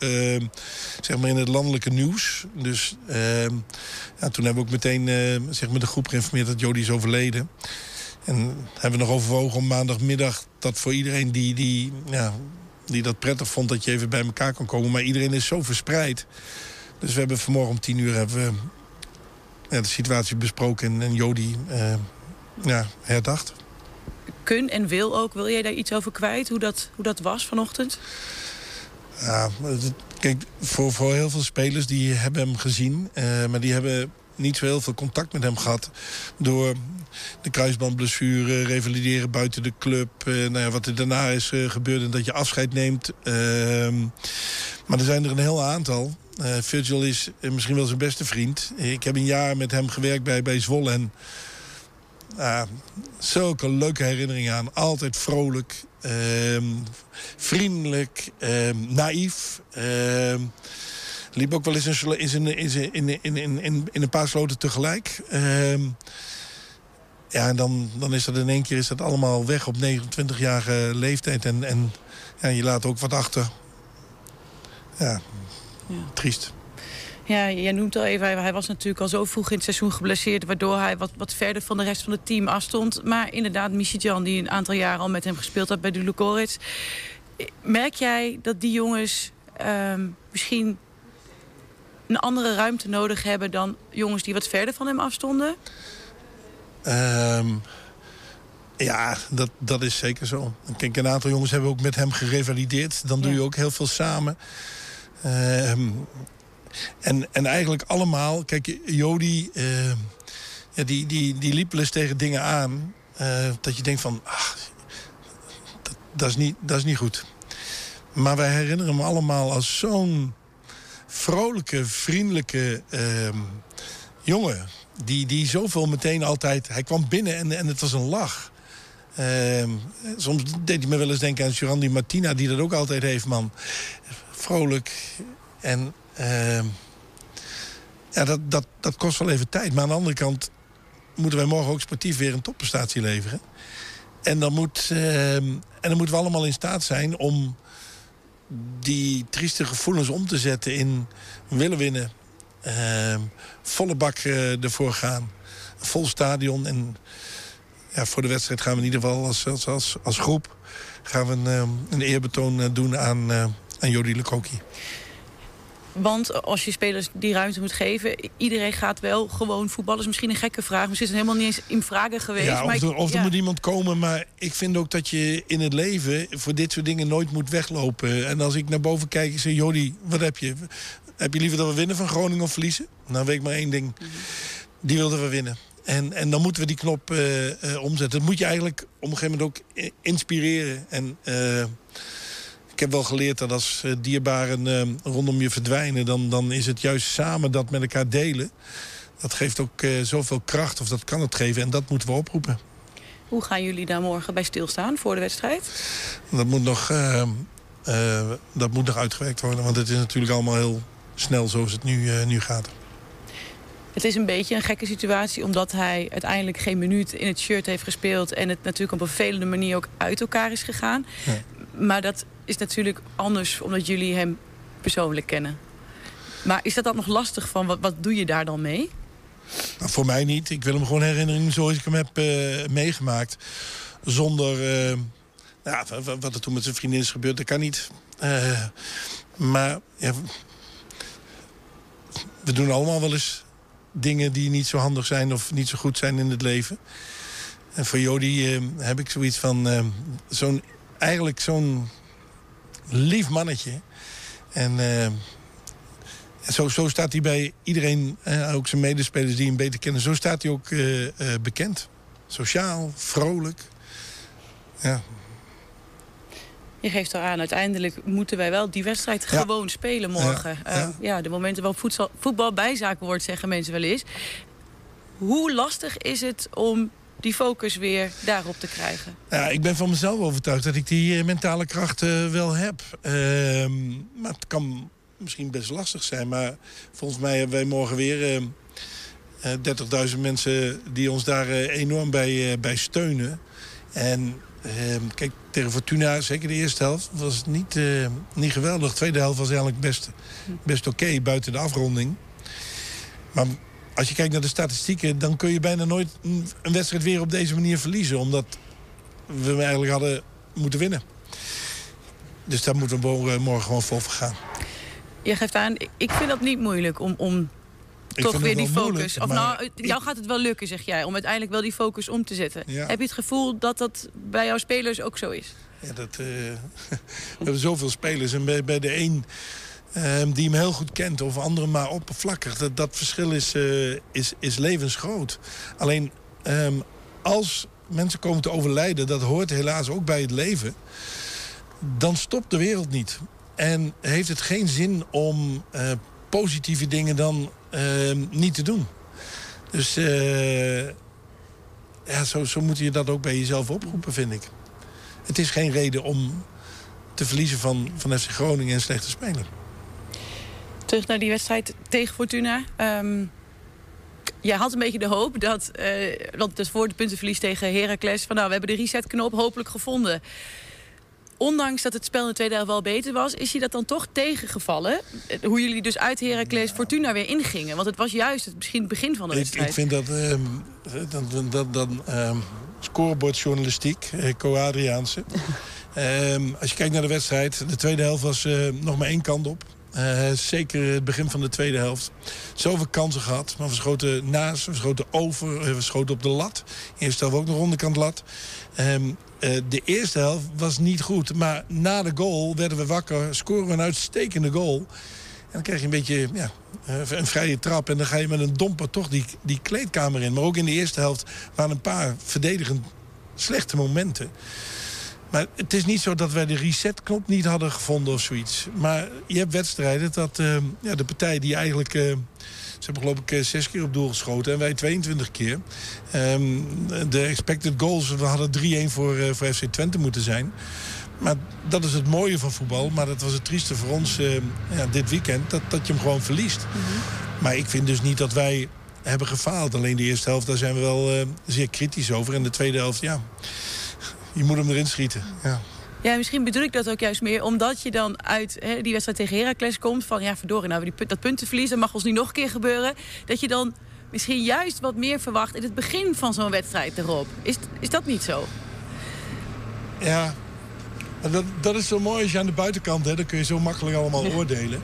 zeg maar in het landelijke nieuws. Dus ja, toen hebben we ook meteen zeg maar de groep geïnformeerd dat Jody is overleden. En hebben we nog overwogen om maandagmiddag dat voor iedereen die, die, ja, die dat prettig vond... dat je even bij elkaar kan komen. Maar iedereen is zo verspreid. Dus we hebben vanmorgen om tien uur hebben we, ja, de situatie besproken en, en Jody uh, ja, herdacht. Kun en wil ook, wil jij daar iets over kwijt? Hoe dat, hoe dat was vanochtend? Ja, kijk, voor, voor heel veel spelers die hebben hem gezien. Uh, maar die hebben niet zo heel veel contact met hem gehad. Door de kruisbandblessure, revalideren buiten de club. Uh, nou ja, wat er daarna is uh, gebeurd en dat je afscheid neemt. Uh, maar er zijn er een heel aantal. Uh, Virgil is misschien wel zijn beste vriend. Ik heb een jaar met hem gewerkt bij, bij Zwolle. En zulke leuke herinneringen aan. Altijd vrolijk, ehm, vriendelijk, ehm, naïef. Ehm, liep ook wel eens in, in, in, in, in, in, in een paar sloten tegelijk. Ja, en dan, dan is dat in één keer is dat allemaal weg op 29-jarige leeftijd. En, en ja, je laat ook wat achter. Ja, ja. triest. Ja, jij noemt al even, hij was natuurlijk al zo vroeg in het seizoen geblesseerd... waardoor hij wat, wat verder van de rest van het team afstond. Maar inderdaad, Michijan, die een aantal jaren al met hem gespeeld had bij de Lukoritz. Merk jij dat die jongens uh, misschien een andere ruimte nodig hebben... dan jongens die wat verder van hem afstonden? Um, ja, dat, dat is zeker zo. Kijk, een aantal jongens hebben ook met hem gerevalideerd. Dan doe je ook heel veel samen. Um, en, en eigenlijk allemaal... Kijk, Jody... Uh, ja, die, die, die liep eens tegen dingen aan... Uh, dat je denkt van... Ach, dat, dat, is niet, dat is niet goed. Maar wij herinneren hem allemaal als zo'n vrolijke, vriendelijke uh, jongen die, die zoveel meteen altijd... Hij kwam binnen en, en het was een lach. Uh, soms deed hij me wel eens denken aan Jurandi Martina... die dat ook altijd heeft, man. Vrolijk. En uh, ja, dat, dat, dat kost wel even tijd. Maar aan de andere kant moeten wij morgen ook sportief weer een topprestatie leveren. En dan, moet, en dan moeten we allemaal in staat zijn om die trieste gevoelens om te zetten in willen winnen. Ehm, volle bak uh, ervoor gaan. Vol stadion. En ja, voor de wedstrijd gaan we in ieder geval als, als, als, groep... gaan we een, ehm, een eerbetoon eh, doen aan, uh, aan Jody Lekoki. Want als je spelers die ruimte moet geven... iedereen gaat wel gewoon voetballen. is misschien een gekke vraag. Misschien is het helemaal niet eens in vragen geweest. Ja, of, er, of er moet iemand komen. Maar ik vind ook dat je in het leven... voor dit soort dingen nooit moet weglopen. En als ik naar boven kijk en zeg... Jody, wat heb je? Heb je liever dat we winnen van Groningen of verliezen? Nou weet ik maar één ding. Die wilden we winnen. En, en dan moeten we die knop uh, uh, omzetten. Dat moet je eigenlijk op een gegeven moment ook inspireren. En uh, ik heb wel geleerd dat als dierbaren rondom je verdwijnen... Dan, dan is het juist samen dat met elkaar delen. Dat geeft ook zoveel kracht, of dat kan het geven. En dat moeten we oproepen. Hoe gaan jullie daar morgen bij stilstaan voor de wedstrijd? Dat moet nog, dat moet nog uitgewerkt worden. Want het is natuurlijk allemaal heel snel zoals het nu, uh, nu gaat. Het is een beetje een gekke situatie, omdat hij uiteindelijk geen minuut in het shirt heeft gespeeld. En het natuurlijk op een vervelende manier ook uit elkaar is gegaan. Ja. Maar dat is natuurlijk anders, omdat jullie hem persoonlijk kennen. Maar is dat dan nog lastig van, wat, wat doe je daar dan mee? Nou, voor mij niet. Ik wil hem gewoon herinneren zoals ik hem heb eh, meegemaakt. Zonder... wa- wat er toen met zijn vriendin is gebeurd, dat kan niet. Eh, maar ja, we doen allemaal wel eens dingen die niet zo handig zijn... of niet zo goed zijn in het leven. En voor Jody heb ik zoiets van... zo'n, eigenlijk zo'n lief mannetje. En... en zo, zo staat hij bij iedereen, eh, ook zijn medespelers die hem beter kennen... zo staat hij ook eh, bekend. Sociaal, vrolijk. Ja, Je geeft al aan, uiteindelijk moeten wij wel die wedstrijd Ja. gewoon spelen morgen. Ja, Ja, ja. ja, de momenten waarop voedsel, voetbal bijzaak wordt, zeggen mensen wel eens. Hoe lastig is het om die focus weer daarop te krijgen? Ja, ik ben van mezelf overtuigd dat ik die eh, mentale kracht eh, wel heb. Ehm, maar het kan misschien best lastig zijn. Maar volgens mij hebben wij morgen weer eh, eh, 30.000 mensen die ons daar enorm bij, bij steunen. En ehm, kijk, tegen Fortuna, zeker de eerste helft, was het niet, niet geweldig. De tweede helft was eigenlijk best, best oké, buiten de afronding. Maar als je kijkt naar de statistieken... dan kun je bijna nooit een wedstrijd weer op deze manier verliezen. Omdat we hem eigenlijk hadden moeten winnen. Dus daar moeten we morgen, morgen gewoon voor gaan. Je geeft aan, ik vind dat niet moeilijk om, om toch weer die focus... moeilijk, of nou, ik- jou gaat het wel lukken, zeg jij, om uiteindelijk wel die focus om te zetten. Ja. Heb je het gevoel dat dat bij jouw spelers ook zo is? Ja, dat, eh, [laughs] we hebben zoveel spelers. En bij, bij de een die hem heel goed kent... of andere maar oppervlakkig. Dat, verschil is, eh, is, is levensgroot. Alleen ehm, als mensen komen te overlijden... dat hoort helaas ook bij het leven... dan stopt de wereld niet. En heeft het geen zin om eh, positieve dingen dan ehm, niet te doen. Dus eh, ja, zo, zo moet je dat ook bij jezelf oproepen, vind ik. Het is geen reden om te verliezen van, van FC Groningen en slecht te spelen. Terug naar die wedstrijd tegen Fortuna. Ehm jij had een beetje de hoop dat, eh want dus voor de puntenverlies tegen Heracles... van nou, we hebben de resetknop hopelijk gevonden. Ondanks dat het spel in de tweede helft wel beter was... is je dat dan toch tegengevallen? Eh, Hoe jullie dus uit Heracles Fortuna weer ingingen. Want het was juist het, misschien het begin van de wedstrijd. ik vind dat, ehm, dat, dat, ehm, scorebordjournalistiek, eh, Co-Adriaanse. [laughs] Als je kijkt naar de wedstrijd, de tweede helft was nog maar één kant op. Eh, zeker het begin van de tweede helft. Zoveel kansen gehad, maar we schoten naast, we schoten over, eh, we schoten op de lat. Eerste helft ook nog onderkant lat. Ehm, eh, de eerste helft was niet goed, maar na de goal werden we wakker, scoren we een uitstekende goal. En dan krijg je een beetje ja, een vrije trap. En dan ga je met een domper toch die, die kleedkamer in. Maar ook in de eerste helft waren een paar verdedigend slechte momenten. Maar het is niet zo dat wij de resetknop niet hadden gevonden of zoiets. Maar je hebt wedstrijden dat eh, ja, de partij die eigenlijk... eh, ze hebben geloof ik eh, zes keer op doel geschoten en wij 22 keer. Ehm, de expected goals, we hadden 3-1 voor, eh, voor FC Twente moeten zijn. Maar dat is het mooie van voetbal. Maar dat was het trieste voor ons eh, ja, dit weekend. Dat, dat je hem gewoon verliest. Maar ik vind dus niet dat wij hebben gefaald. Alleen de eerste helft, daar zijn we wel zeer kritisch over. En de tweede helft, ja, je moet hem erin schieten. Ja. Ja, misschien bedoel ik dat ook juist meer omdat je dan uit hè, die wedstrijd tegen Heracles komt. Van ja, verdorie, nou, we die, dat puntenverlies, dat mag ons niet nog een keer gebeuren. Dat je dan misschien juist wat meer verwacht in het begin van zo'n wedstrijd erop. Is, is dat niet zo? Ja, dat, dat is zo mooi als je aan de buitenkant... Hè, dan kun je zo makkelijk allemaal oordelen.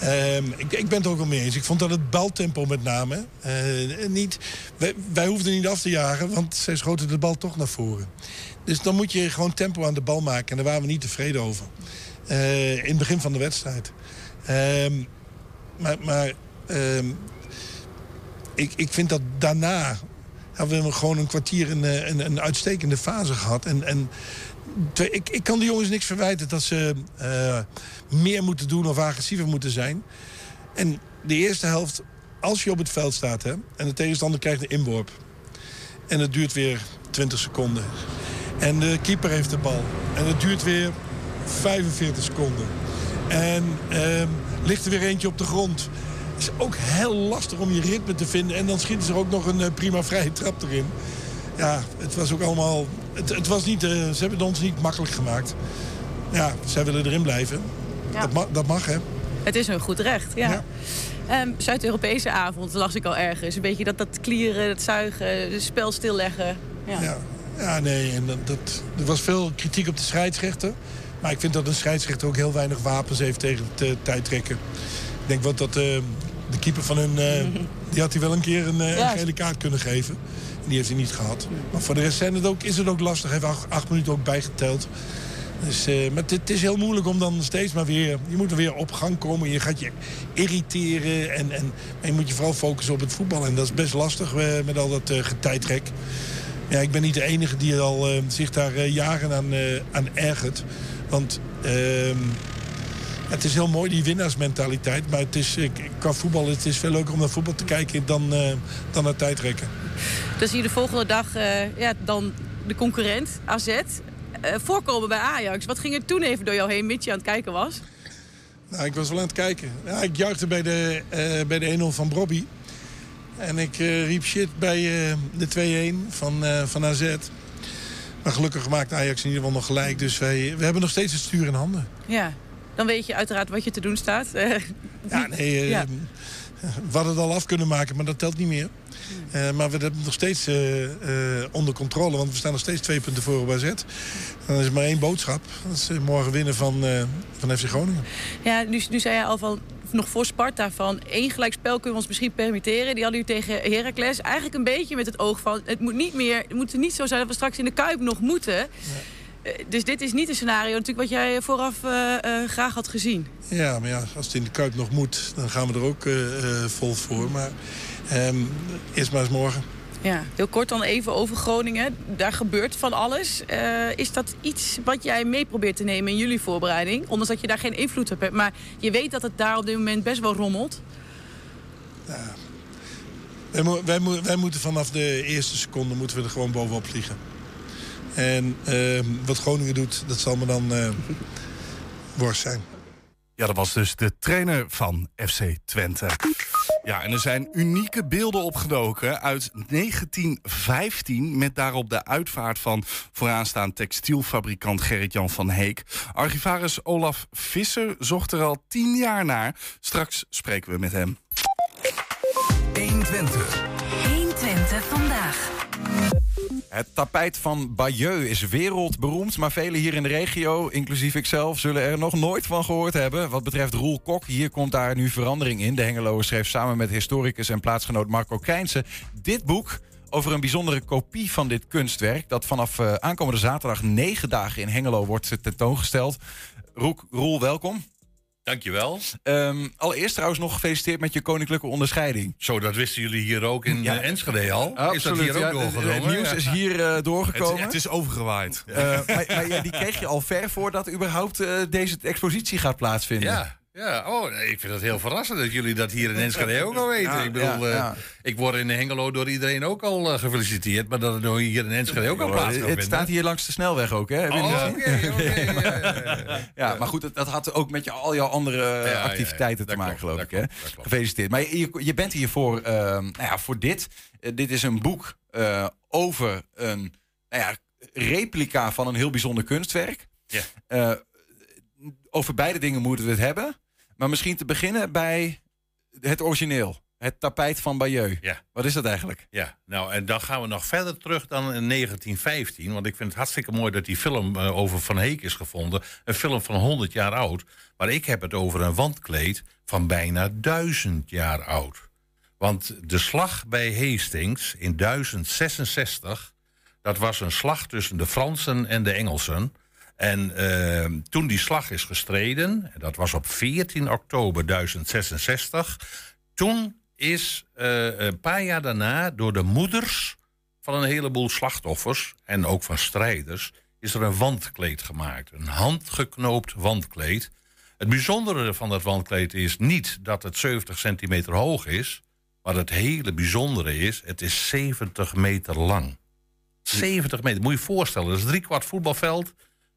Ehm, ik, ik ben het ook wel mee eens. Ik vond dat het baltempo met name... eh, niet, wij, hoefden niet af te jagen, want zij schoten de bal toch naar voren. Dus dan moet je gewoon tempo aan de bal maken. En daar waren we niet tevreden over. Eh, in het begin van de wedstrijd. Ehm, maar maar ehm, ik, ik vind dat daarna... hebben we gewoon een kwartier een, eh, een, een uitstekende fase gehad. En, en Ik, ik kan de jongens niks verwijten dat ze eh, meer moeten doen of agressiever moeten zijn. En de eerste helft, als je op het veld staat hè, en de tegenstander krijgt een inworp. En het duurt weer 20 seconden. En de keeper heeft de bal. En het duurt weer 45 seconden. En ehm, ligt er weer eentje op de grond. is ook heel lastig om je ritme te vinden. En dan schieten ze er ook nog een prima vrije trap erin. Ja, het was ook allemaal... Het, het was niet, ze hebben het ons niet makkelijk gemaakt. Ja, zij willen erin blijven. Dat, mag, dat mag, hè. Het is een goed recht, ja. Ehm, Zuid-Europese avond las ik al ergens. Een beetje dat, dat klieren, het zuigen, het spel stilleggen. Ja, ja, ja nee, en dat, dat, er was veel kritiek op de scheidsrechter. Maar ik vind dat een scheidsrechter ook heel weinig wapens heeft tegen het uh, tijdrekken. Ik denk wat dat uh, de keeper van hun... Uh, [laughs] die had hij wel een keer een, een, gele kaart kunnen geven. En die heeft hij niet gehad. Maar voor de rest zijn het ook, is het ook lastig. Hij heeft acht, acht minuten ook bijgeteld. Dus, uh, maar het, is heel moeilijk om dan steeds maar weer... Je moet er weer op gang komen. Je gaat je irriteren. En, en, je moet je vooral focussen op het voetbal. En dat is best lastig uh, met al dat uh, getijdrek. Ja, ik ben niet de enige die al, zich daar jaren aan, aan ergert. Want ehm, het is heel mooi, die winnaarsmentaliteit. Maar het is, qua voetbal het is veel leuker om naar voetbal te kijken dan, dan naar tijdrekken. Dus hier de volgende dag ja, dan de concurrent, AZ. Uh, voorkomen bij Ajax. Wat ging er toen even door jou heen, mits je aan het kijken was? Nou, ik was wel aan het kijken. Ja, ik juichte bij de, bij de 1-0 van Brobby. En ik riep shit bij de 2-1 van, van AZ. Maar gelukkig maakt Ajax in ieder geval nog gelijk. Dus wij, we hebben nog steeds het stuur in handen. Ja, dan weet je uiteraard wat je te doen staat. ja, nee, ja. we hadden het al af kunnen maken, maar dat telt niet meer. Uh, maar we hebben het nog steeds uh, uh, onder controle. Want we staan nog steeds twee punten voor op AZ. Dan is er maar één boodschap. Dat is morgen winnen van, van FC Groningen. Ja, nu, nu zei je al van nog voor Sparta van één gelijkspel kunnen we ons misschien permitteren. Die hadden u tegen Heracles. Eigenlijk een beetje met het oog van het moet niet meer, het moet niet zo zijn dat we straks in de Kuip nog moeten. Ja. Dus dit is niet een scenario natuurlijk wat jij vooraf uh, uh, graag had gezien. Ja, maar ja, als het in de Kuip nog moet, dan gaan we er ook vol voor. Maar Um, eerst maar eens morgen. Ja, heel kort dan even over Groningen. Daar gebeurt van alles. Is dat iets wat jij mee probeert te nemen in jullie voorbereiding? Ondanks dat je daar geen invloed op hebt. Maar je weet dat het daar op dit moment best wel rommelt. Ja. Wij, wij, moeten vanaf de eerste seconde moeten we er gewoon bovenop vliegen. En uh, wat Groningen doet, dat zal me dan uh, worst zijn. Ja, dat was dus de trainer van FC Twente. Ja, en er zijn unieke beelden opgedoken uit 1915... met daarop de uitvaart van vooraanstaand textielfabrikant Gerrit-Jan van Heek. Archivaris Olaf Visser zocht er al tien jaar naar. Straks spreken we met hem. 120. 120 vandaag. Het tapijt van Bayeux is wereldberoemd, maar velen hier in de regio, inclusief ikzelf, zullen er nog nooit van gehoord hebben. Wat betreft Roel Kok, hier komt daar nu verandering in. De Hengeloer schreef samen met historicus en plaatsgenoot Marco Krijnse dit boek over een bijzondere kopie van dit kunstwerk... dat vanaf uh, aankomende zaterdag negen dagen in Hengelo wordt tentoongesteld. Roel, welkom. Dankjewel. Um, allereerst trouwens nog gefeliciteerd met je koninklijke onderscheiding. Zo, dat wisten jullie hier ook in ja. uh, Enschede al. Absoluut, is dat hier ook doorgedrongen? Het nieuws is hier uh, doorgekomen. Het, het, is overgewaaid. Uh, maar, maar ja, die kreeg je al ver voordat überhaupt deze expositie gaat plaatsvinden. Ja. Ja, oh, ik vind het heel verrassend dat jullie dat hier in Enschede ook al weten. Ja, ik bedoel, ja, ja. Uh, ik word in Hengelo door iedereen ook al uh, gefeliciteerd, maar dat het hier in Enschede ook al plaats Het staat hier langs de snelweg ook, hè? Oh, oké. [laughs] Ja, maar goed, dat had ook met je, al jouw andere activiteiten te maken, geloof ik. Hè? Gefeliciteerd. Maar je, je bent hier voor, uh, nou ja, voor dit. Uh, dit is een boek over een nou ja, replica van een heel bijzonder kunstwerk. Ja. over beide dingen moeten we het hebben. Maar misschien te beginnen bij het origineel. Het tapijt van Bayeux. Ja. Wat is dat eigenlijk? Ja, nou en dan gaan we nog verder terug dan in 1915. Want ik vind het hartstikke mooi dat die film uh, over Van Heek is gevonden. Een film van 100 jaar oud. Maar ik heb het over een wandkleed van bijna 1000 jaar oud. Want de slag bij Hastings in 1066... dat was een slag tussen de Fransen en de Engelsen... En uh, toen die slag is gestreden, dat was op 14 oktober 1066, toen is uh, een paar jaar daarna door de moeders van een heleboel slachtoffers en ook van strijders, is er een wandkleed gemaakt. Een handgeknoopt wandkleed. Het bijzondere van dat wandkleed is niet dat het 70 centimeter hoog is, maar het hele bijzondere is, het is 70 meter lang. 70 meter, moet je je voorstellen, dat is drie kwart voetbalveld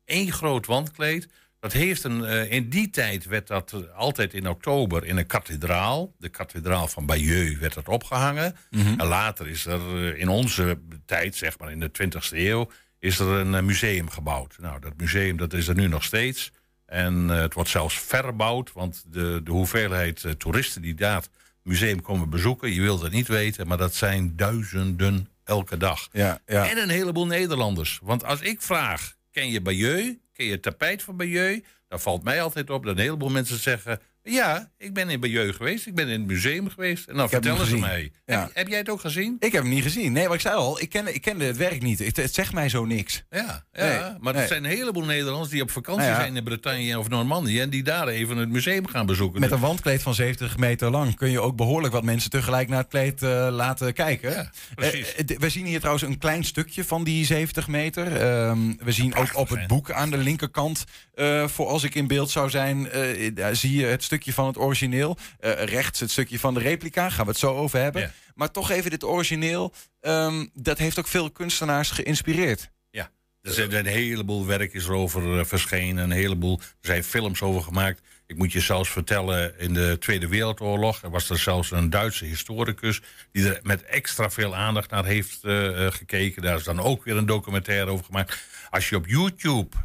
één groot wandkleed. Dat heeft een, eh, in die tijd werd dat eh, altijd in oktober in een kathedraal, de kathedraal van Bayeux, werd dat opgehangen. En later is er eh, in onze tijd, zeg maar in de 20e eeuw, is er een museum gebouwd. Nou, dat museum dat is er nu nog steeds. En het wordt zelfs verbouwd, want de, de hoeveelheid toeristen die daar het museum komen bezoeken, je wilt het niet weten, maar dat zijn duizenden elke dag. Ja, ja. En een heleboel Nederlanders. Want als ik vraag, ken je Bayeux? Ken je het tapijt van Bayeux? Dan valt mij altijd op dat een heleboel mensen zeggen... ja, ik ben in Bayeux geweest, ik ben in het museum geweest. En dan hem vertellen ze mij. Ja. Heb, heb jij het ook gezien? Ik heb hem niet gezien. Nee, maar ik zei al, ik kende, ik kende het werk niet. Het, het zegt mij zo niks. Ja, ja Nee, maar nee. er zijn een heleboel Nederlanders die op vakantie Nou ja. zijn in Bretagne of Normandië... en die daar even het museum gaan bezoeken. Met een wandkleed van 70 meter lang kun je ook behoorlijk wat mensen tegelijk naar het kleed eh, laten kijken. Ja, precies. Eh, eh, we zien hier trouwens een klein stukje van die 70 meter. Ehm, we zien ook op het boek aan de linkerkant, eh, voor als ik in beeld zou zijn, eh, zie je het stukje van het origineel. Eh, rechts het stukje van de replica, gaan we het zo over hebben. Ja. Maar toch even dit origineel, ehm, dat heeft ook veel kunstenaars geïnspireerd. Ja, er zijn een heleboel werk is erover eh, verschenen. Een heleboel, er zijn films over gemaakt. Ik moet je zelfs vertellen, in de Tweede Wereldoorlog... er was er zelfs een Duitse historicus... die er met extra veel aandacht naar heeft eh, gekeken. Daar is dan ook weer een documentaire over gemaakt. Als je op YouTube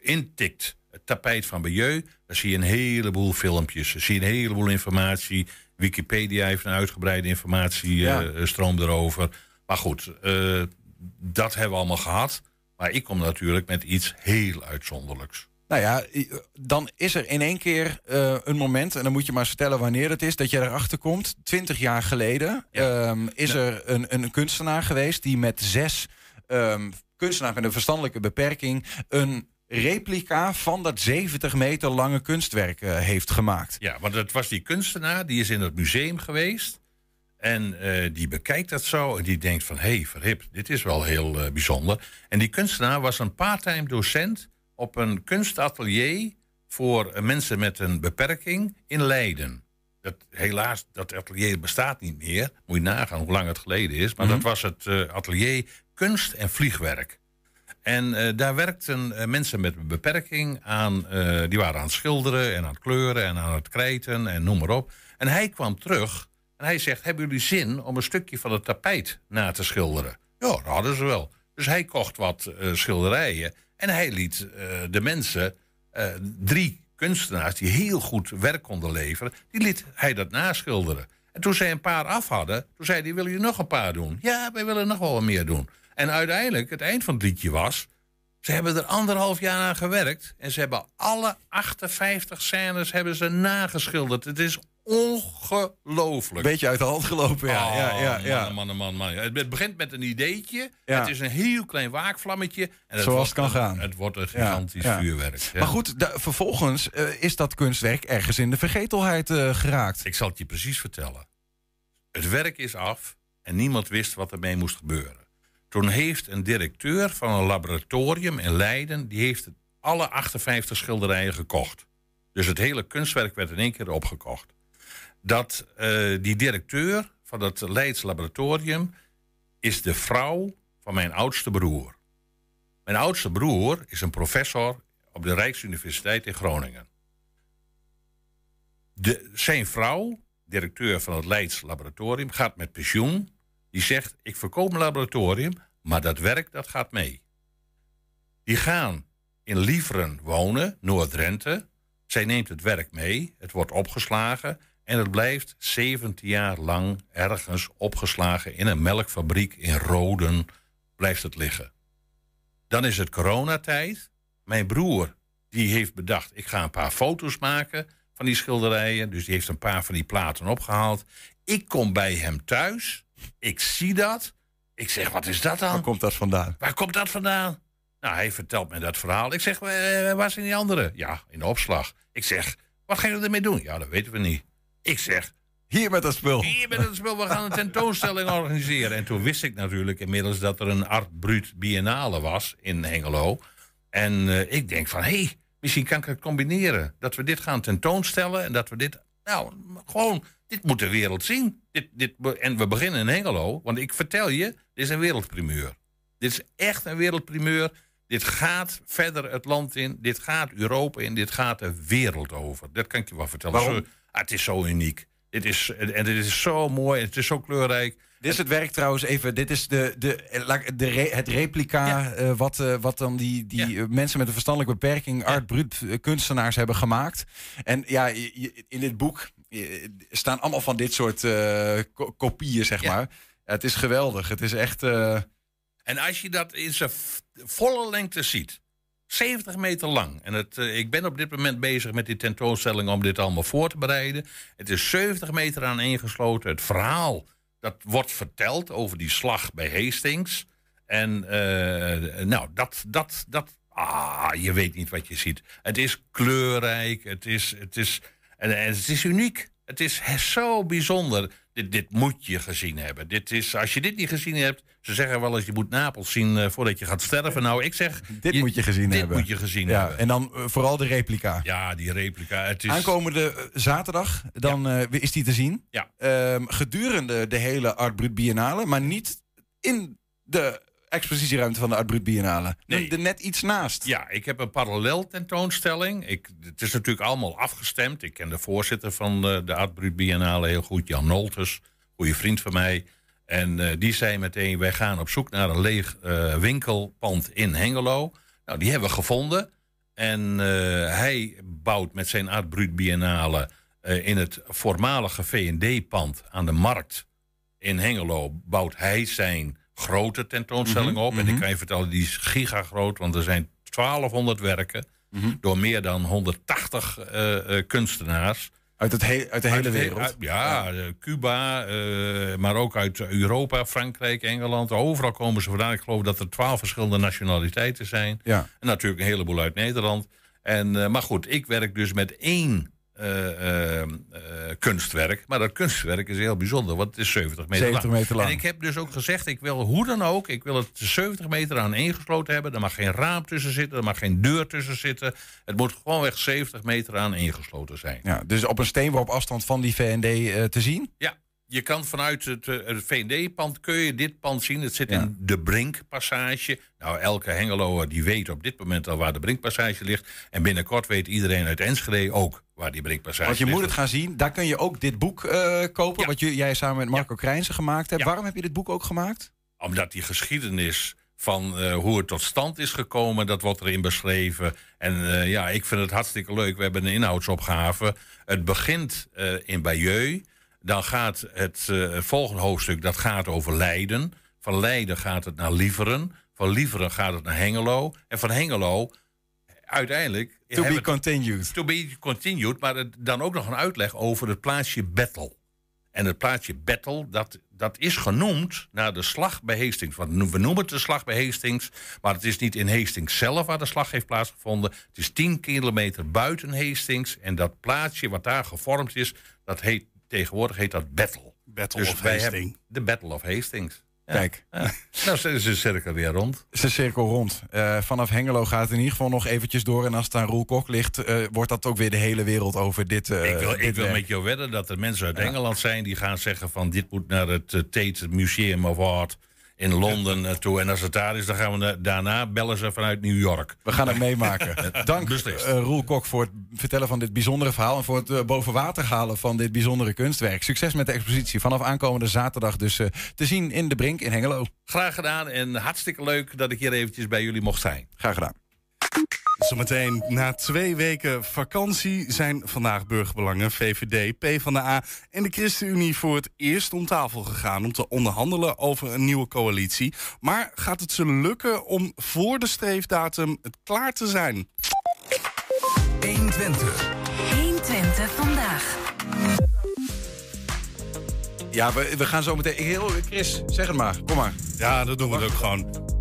intikt het tapijt van Bayeux... dan zie je een heleboel filmpjes. Dan zie je een heleboel informatie. Wikipedia heeft een uitgebreide informatiestroom erover. Maar goed, eh, dat hebben we allemaal gehad. Maar ik kom natuurlijk met iets heel uitzonderlijks. Nou ja, dan is er in één keer eh, een moment, en dan moet je maar vertellen wanneer het is, dat je erachter komt. Twintig jaar geleden ehm, is er een, een kunstenaar geweest die met zes ehm, kunstenaars met een verstandelijke beperking een replica van dat 70 meter lange kunstwerk eh, heeft gemaakt. Ja, want het was die kunstenaar, die is in het museum geweest. En eh, die bekijkt dat zo en die denkt van... hé, hey, verhip, dit is wel heel eh, bijzonder. En die kunstenaar was een parttime docent... op een kunstatelier voor mensen met een beperking in Leiden. Dat, helaas, dat atelier bestaat niet meer. Moet je nagaan hoe lang het geleden is. Maar dat was het atelier kunst en vliegwerk. En eh, daar werkten eh, mensen met een beperking aan. eh, die waren aan het schilderen en aan het kleuren en aan het krijten en noem maar op. En hij kwam terug en hij zegt: Hebben jullie zin om een stukje van het tapijt na te schilderen? Ja, dat hadden ze wel. Dus hij kocht wat schilderijen en hij liet de mensen, drie kunstenaars die heel goed werk konden leveren, die liet hij dat naschilderen. En toen zij een paar af hadden, toen zei hij: Willen jullie nog een paar doen? Ja, wij willen nog wel wat meer doen. En uiteindelijk, het eind van het liedje was. Ze hebben er anderhalf jaar aan gewerkt. En ze hebben alle 58 scènes hebben ze nageschilderd. Het is ongelooflijk. Beetje uit de hand gelopen, ja. ja, ja, Oh, ja. Man, man, man, man. Het het begint met een ideetje. Ja. Het is een heel klein waakvlammetje. En Zoals wordt het kan een- gaan. Het wordt een gigantisch ja. vuurwerk. Ja. Maar goed, vervolgens eh, is dat kunstwerk ergens in de vergetelheid eh, geraakt. Ik zal het je precies vertellen. Het werk is af en niemand wist wat ermee moest gebeuren. Toen heeft een directeur van een laboratorium in Leiden... die heeft alle 58 schilderijen gekocht. Dus het hele kunstwerk werd in één keer opgekocht. Dat eh, die directeur van dat Leids laboratorium... is de vrouw van mijn oudste broer. Mijn oudste broer is een professor op de Rijksuniversiteit in Groningen. De, zijn vrouw, directeur van het Leids laboratorium, gaat met pensioen. Die zegt, ik verkoop mijn laboratorium, maar dat werk dat gaat mee. Die gaan in Lieveren wonen, Noord-Drenthe. Zij neemt het werk mee, het wordt opgeslagen... en het blijft 17 jaar lang ergens opgeslagen... in een melkfabriek in Roden blijft het liggen. Dan is het coronatijd. Mijn broer die heeft bedacht, ik ga een paar foto's maken van die schilderijen. Dus die heeft een paar van die platen opgehaald. Ik kom bij hem thuis. Ik zie dat. Ik zeg, wat is dat dan? Waar komt dat vandaan? Waar komt dat vandaan? Nou, hij vertelt me dat verhaal. Ik zeg, eh, waar zijn die anderen? Ja, in de opslag. Ik zeg, wat gaan jullie ermee doen? Ja, dat weten we niet. Ik zeg, Hier met dat spul. hier met het spul, we gaan een tentoonstelling organiseren. En toen wist ik natuurlijk inmiddels dat er een Art Brut Biennale was in Hengelo. En eh, ik denk van, hé, hey, misschien kan ik het combineren. Dat we dit gaan tentoonstellen en dat we dit, nou, gewoon, dit moet de wereld zien. Dit, dit, en we beginnen in Hengelo, want ik vertel je, dit is een wereldprimeur. Dit is echt een wereldprimeur. Dit gaat verder het land in, dit gaat Europa in, dit gaat de wereld over. Dat kan ik je wel vertellen. Waarom? Zo- ah, het is zo uniek. Dit is, en dit is zo mooi, het is zo kleurrijk. Dit is het werk trouwens even. Dit is de, de, laat- de re- het replica Ja. eh, wat, eh, wat dan die, die Ja. eh, mensen met een verstandelijke beperking, art brut kunstenaars hebben gemaakt. En ja, in dit boek staan allemaal van dit soort eh, ko- kopieën, zeg Ja. maar. Het is geweldig. Het is echt. eh, En als je dat in zijn volle lengte ziet, 70 meter lang. En het, eh, ik ben op dit moment bezig met die tentoonstelling om dit allemaal voor te bereiden. Het is 70 meter aan ingesloten. Het verhaal dat wordt verteld over die slag bij Hastings. En eh, nou, dat, dat, dat, ah, je weet niet wat je ziet. Het is kleurrijk, het is, het is, en, en het is uniek. Het is zo bijzonder. Dit, dit moet je gezien hebben. Dit is, als je dit niet gezien hebt, ze zeggen wel eens je moet Napels zien eh, voordat je gaat sterven. Nou, ik zeg, dit moet je gezien dit hebben. moet je gezien ja, hebben. en dan eh, vooral de replica. Ja, die replica. Het is, Aankomende eh, zaterdag, dan is die te zien. Ja. Ehm, gedurende de hele Art Brut Biennale, maar niet in de expositieruimte van de Art Brut Biennale. Nee. Er net iets naast. Ja, ik heb een parallel tentoonstelling. Ik, het is natuurlijk allemaal afgestemd. Ik ken de voorzitter van de, de Art Brut Biennale heel goed, Jan Noltes. Goede vriend van mij. En eh, die zei meteen, wij gaan op zoek naar een leeg eh, winkelpand in Hengelo. Nou, die hebben we gevonden. En eh, hij bouwt met zijn Art Brut Biennale in het voormalige V&D-pand aan de Markt in Hengelo... bouwt hij zijn grote tentoonstelling Mhm, op. En ik kan je vertellen, die is gigagroot, want er zijn 1200 werken... Mhm. door meer dan 180 eh, eh, kunstenaars. Uit, het he- uit de hele Uit wereld. uit- ja, eh, Cuba, maar ook uit Europa, Frankrijk, Engeland. Overal komen ze vandaan. Ik geloof dat er twaalf verschillende nationaliteiten zijn. Ja. En natuurlijk een heleboel uit Nederland. En, maar goed, ik werk dus met één eh, eh, eh, kunstwerk. Maar dat kunstwerk is heel bijzonder, want het is 70 meter 70 lang. meter lang. En ik heb dus ook gezegd, ik wil hoe dan ook... ik wil het 70 meter aan ingesloten hebben. Er mag geen raam tussen zitten, er mag geen deur tussen zitten. Het moet gewoonweg 70 meter aan ingesloten zijn. Ja, dus op een steenworp afstand van die VND eh, te zien. Ja, je kan vanuit het, eh, het V&D-pand kun je dit pand zien. Het zit Ja. in de Brinkpassage. Nou, elke Hengeloer die weet op dit moment al waar de Brinkpassage ligt. En binnenkort weet iedereen uit Enschede ook waar die Brinkpassage Want je ligt. moet het gaan zien. Daar kun je ook dit boek eh, kopen. Ja. Wat jij samen met Marco Krijnsen gemaakt hebt. Ja. Waarom heb je dit boek ook gemaakt? Omdat die geschiedenis van eh, hoe het tot stand is gekomen, dat wordt erin beschreven. En ja, ik vind het hartstikke leuk. We hebben een inhoudsopgave. Het begint in Bayeux. Dan gaat het, het volgende hoofdstuk dat gaat over Leiden. Van Leiden gaat het naar Lieveren. Van Lieveren gaat het naar Hengelo. En van Hengelo uiteindelijk... To be continued. To be continued, maar het- dan ook nog een uitleg over het plaatsje Battle. En het plaatsje Battle, dat, dat is genoemd naar de slag bij Hastings. Want we noemen het de slag bij Hastings, maar het is niet in Hastings zelf waar de slag heeft plaatsgevonden. Het is 10 kilometer buiten Hastings. En dat plaatsje wat daar gevormd is, dat heet, tegenwoordig heet dat Battle. Battle Dus of Hastings. de Battle of Hastings. Ja. Kijk, Ja. [laughs] nou, ze is de cirkel weer rond. is een cirkel rond. Eh, vanaf Hengelo gaat het in ieder geval nog eventjes door. En als het aan Roel Kok ligt, eh, wordt dat ook weer de hele wereld over dit. eh, ik wil, dit ik wil met jou wedden dat er mensen uit Engeland zijn die gaan zeggen van dit moet naar het Tate Museum of Art in Londen eh, toe. En als het daar is, dan gaan we na- daarna bellen ze vanuit New York. We gaan het meemaken. [laughs] Dank Beslist. eh, Roel Kok voor het vertellen van dit bijzondere verhaal. En voor het eh, boven water halen van dit bijzondere kunstwerk. Succes met de expositie. Vanaf aankomende zaterdag dus eh, te zien in de Brink in Hengelo. Graag gedaan en hartstikke leuk dat ik hier eventjes bij jullie mocht zijn. Graag gedaan. Zometeen na twee weken vakantie zijn vandaag burgerbelangen, VVD, PvdA en de ChristenUnie voor het eerst om tafel gegaan om te onderhandelen over een nieuwe coalitie. Maar gaat het ze lukken om voor de streefdatum het klaar te zijn? 120. 120 vandaag. Ja, we, we gaan zo meteen. Heel, Chris, zeg het maar. Kom maar. Ja, dat doen we ook gewoon.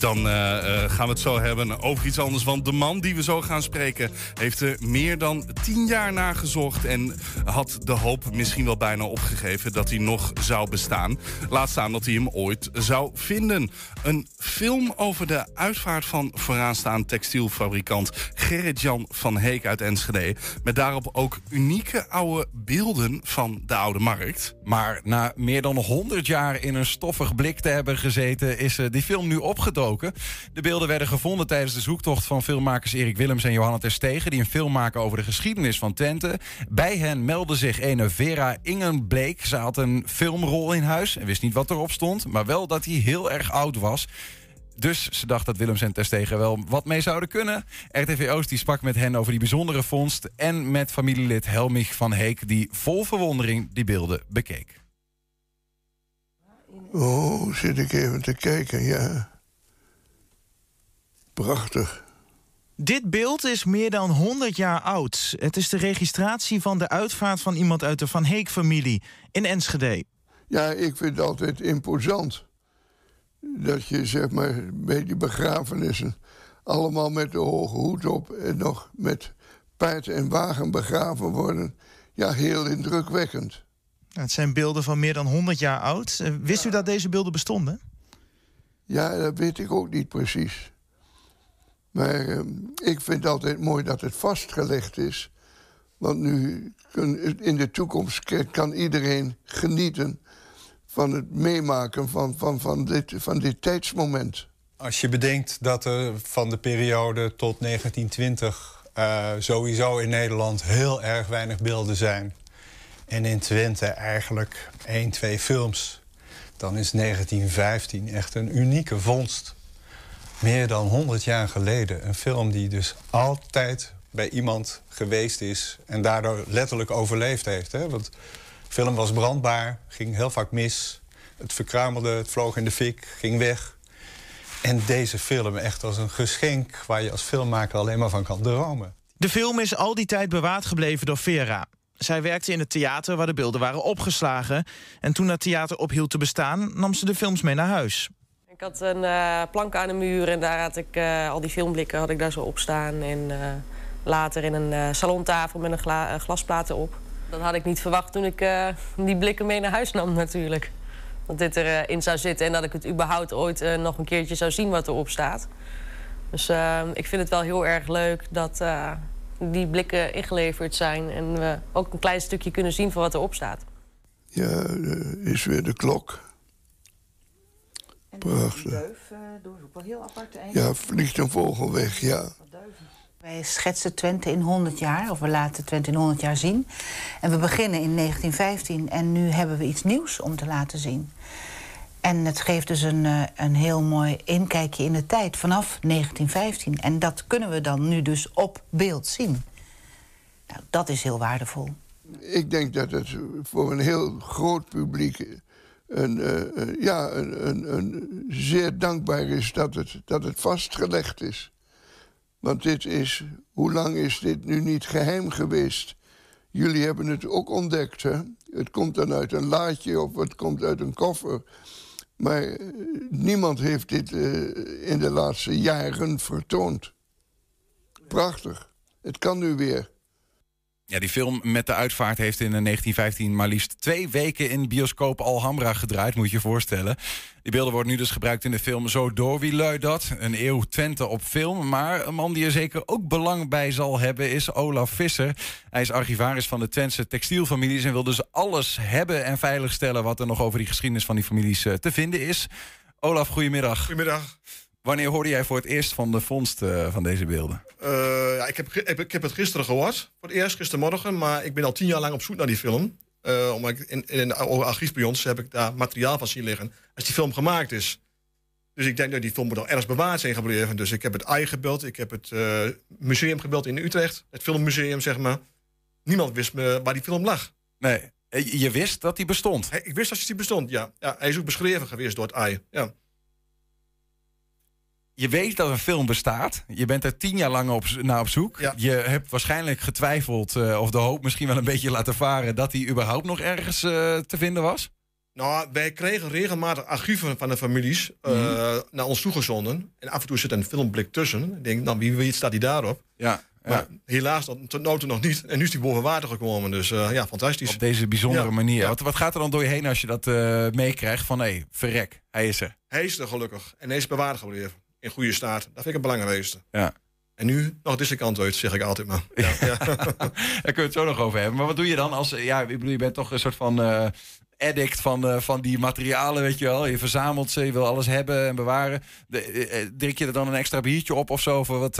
Dan eh, eh, gaan we het zo hebben over iets anders. Want de man die we zo gaan spreken heeft er meer dan tien jaar naar gezocht. En had de hoop misschien wel bijna opgegeven dat hij nog zou bestaan. Laat staan dat hij hem ooit zou vinden. Een film over de uitvaart van vooraanstaand textielfabrikant Gerrit-Jan van Heek uit Enschede. Met daarop ook unieke oude beelden van de Oude Markt. Maar na meer dan 100 jaar in een stoffig blik te hebben gezeten, is eh, die film nu opgedoken. De beelden werden gevonden tijdens de zoektocht van filmmakers Erik Willems en Johanna Terstegen... die een film maken over de geschiedenis van Twente. Bij hen meldde zich ene Vera Ingenbleek. Ze had een filmrol in huis en wist niet wat erop stond... maar wel dat hij heel erg oud was... Dus ze dacht dat Willems en Terstegen wel wat mee zouden kunnen. RTV Oost die sprak met hen over die bijzondere vondst... en met familielid Helmich van Heek... die vol verwondering die beelden bekeek. Oh, zit ik even te kijken, ja. Prachtig. Dit beeld is meer dan 100 jaar oud. Het is de registratie van de uitvaart van iemand uit de Van Heek-familie in Enschede. Ja, ik vind het altijd imposant. Dat je zeg maar bij die begrafenissen allemaal met de hoge hoed op en nog met paard en wagen begraven worden. Ja, heel indrukwekkend. Het zijn beelden van meer dan 100 jaar oud. Eh, Wist u dat deze beelden bestonden? Ja, dat weet ik ook niet precies. Maar eh, ik vind altijd mooi dat het vastgelegd is. Want nu kun, in de toekomst kan iedereen genieten van het meemaken van, van, van, dit, van dit tijdsmoment. Als je bedenkt dat er van de periode tot 1920 eh, sowieso in Nederland heel erg weinig beelden zijn. En in Twente eigenlijk één, twee films. Dan is 1915 echt een unieke vondst. Meer dan 100 jaar geleden. Een film die dus altijd bij iemand geweest is... en daardoor letterlijk overleefd heeft. Hè? Want de film was brandbaar, ging heel vaak mis. Het verkruimelde, het vloog in de fik, ging weg. En deze film echt als een geschenk... waar je als filmmaker alleen maar van kan dromen. De film is al die tijd bewaard gebleven door Vera. Zij werkte in het theater waar de beelden waren opgeslagen. En toen dat theater ophield te bestaan, nam ze de films mee naar huis. Ik had een eh, plank aan de muur en daar had ik eh, al die filmblikken had ik daar zo op staan. En eh, later in een salontafel met een gla glasplaten op. Dat had ik niet verwacht toen ik die blikken mee naar huis nam natuurlijk. Dat dit erin zou zitten en dat ik het überhaupt ooit nog een keertje zou zien wat erop staat. Dus ik vind het wel heel erg leuk dat die blikken ingeleverd zijn... en we ook een klein stukje kunnen zien van wat erop staat. Ja, is weer de klok. Prachtig. Ja, vliegt een vogel weg, ja. Wij schetsen Twente in 100 jaar, of we laten Twente in 100 jaar zien. En we beginnen in 1915 en nu hebben we iets nieuws om te laten zien. En het geeft dus een, eh, een heel mooi inkijkje in de tijd vanaf 1915. En dat kunnen we dan nu dus op beeld zien. Nou, dat is heel waardevol. Ik denk dat het voor een heel groot publiek een, eh, eh, ja, een, een, een zeer dankbaar is dat het, dat het vastgelegd is. Want dit is, hoe lang is dit nu niet geheim geweest? Jullie hebben het ook ontdekt, hè? Het komt dan uit een laadje of het komt uit een koffer. Maar eh, niemand heeft dit in de laatste jaren vertoond. Prachtig. Het kan nu weer. Ja, die film met de uitvaart heeft in 1915 maar liefst twee weken in bioscoop Alhambra gedraaid, moet je je voorstellen. Die beelden worden nu dus gebruikt in de film Zo door wie luidt dat? Een eeuw Twente op film. Maar een man die er zeker ook belang bij zal hebben is Olaf Visser. Hij is archivaris van de Twentse textielfamilies en wil dus alles hebben en veiligstellen wat er nog over die geschiedenis van die families eh, te vinden is. Olaf, goedemiddag. Goedemiddag. Wanneer hoorde jij voor het eerst van de vondst eh, van deze beelden? Eh, ja, ik, heb, ik, ik heb het gisteren gehoord, voor het eerst gistermorgen, maar ik ben al tien jaar lang op zoek naar die film. Eh, omdat ik in, in oude archief bij ons heb ik daar materiaal van zien liggen als die film gemaakt is. Dus ik denk dat die film moet al ergens bewaard zijn gebleven. Dus ik heb het AI gebeld, ik heb het museum gebeld in Utrecht, het filmmuseum zeg maar. Niemand wist me waar die film lag. Nee, je wist dat die bestond? Ik wist dat die bestond, ja. ja. Hij is ook beschreven geweest door het AI, ja. Je weet dat een film bestaat. Je bent er tien jaar lang op, naar op zoek. Je hebt waarschijnlijk getwijfeld eh, of de hoop misschien wel een beetje laten varen dat hij überhaupt nog ergens eh, te vinden was. Nou, wij kregen regelmatig archieven van de families eh, Mhm. naar ons toegezonden. En af en toe zit een filmblik tussen. Ik denk, nou, wie weet staat die daarop. Ja, Maar helaas, dat, tot nu toe nog niet. En nu is die boven water gekomen. Dus ja, fantastisch. Op deze bijzondere Ja. manier. Wat, wat gaat er dan door je heen als je dat meekrijgt? Van hé, verrek, hij is er. Hij is er gelukkig. En hij is bewaard gebleven. In goede staat. Dat vind ik het belangrijkste. Ja. En nu nog deze kant uit, zeg ik altijd maar. Ja, ja. [laughs] [laughs] Daar kunnen we het zo nog over hebben. Maar wat doe je dan als... Ja, ik bedoel, je bent toch een soort van... eh, addict van, eh, van die materialen, weet je wel. Je verzamelt ze, je wil alles hebben en bewaren. De, eh, drink je er dan een extra biertje op of zo? Of wat?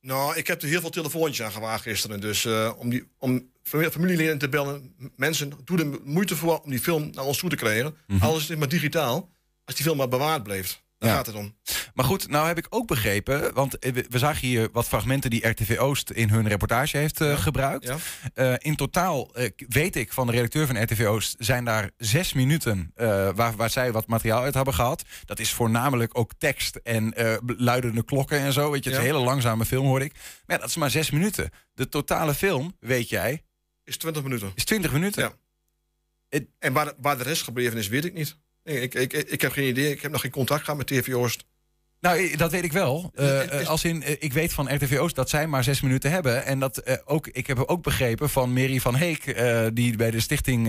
Nou, ik heb er heel veel telefoontjes aan gewaagd gisteren. Dus om, die, om fami- familieleden te bellen, mensen, doe er moeite voor om die film naar ons toe te krijgen. Mhm. Alles is maar digitaal. Als die film maar bewaard blijft. Daar Ja. gaat het om. Maar goed, nou heb ik ook begrepen, want eh, we we zagen hier wat fragmenten die RTV Oost in hun reportage heeft eh, gebruikt. Ja. Eh, in totaal weet ik van de redacteur van RTV Oost zijn daar zes minuten waar, waar zij wat materiaal uit hebben gehad. Dat is voornamelijk ook tekst en luidende klokken en zo. Weet je, het is een hele langzame film hoor ik. Maar ja, dat is maar zes minuten. De totale film, weet jij, Is 20 minuten. is 20 minuten. Ja. En waar, waar de rest gebleven is, weet ik niet. Nee, ik, ik, ik, heb geen idee. Ik heb nog geen contact gehad met TV Oost. Nou, dat weet ik wel. Eh, eh, als in, eh, ik weet van RTV Oost dat zij maar zes minuten hebben. En dat ook, ik heb ook begrepen van Mary van Heek, die bij de stichting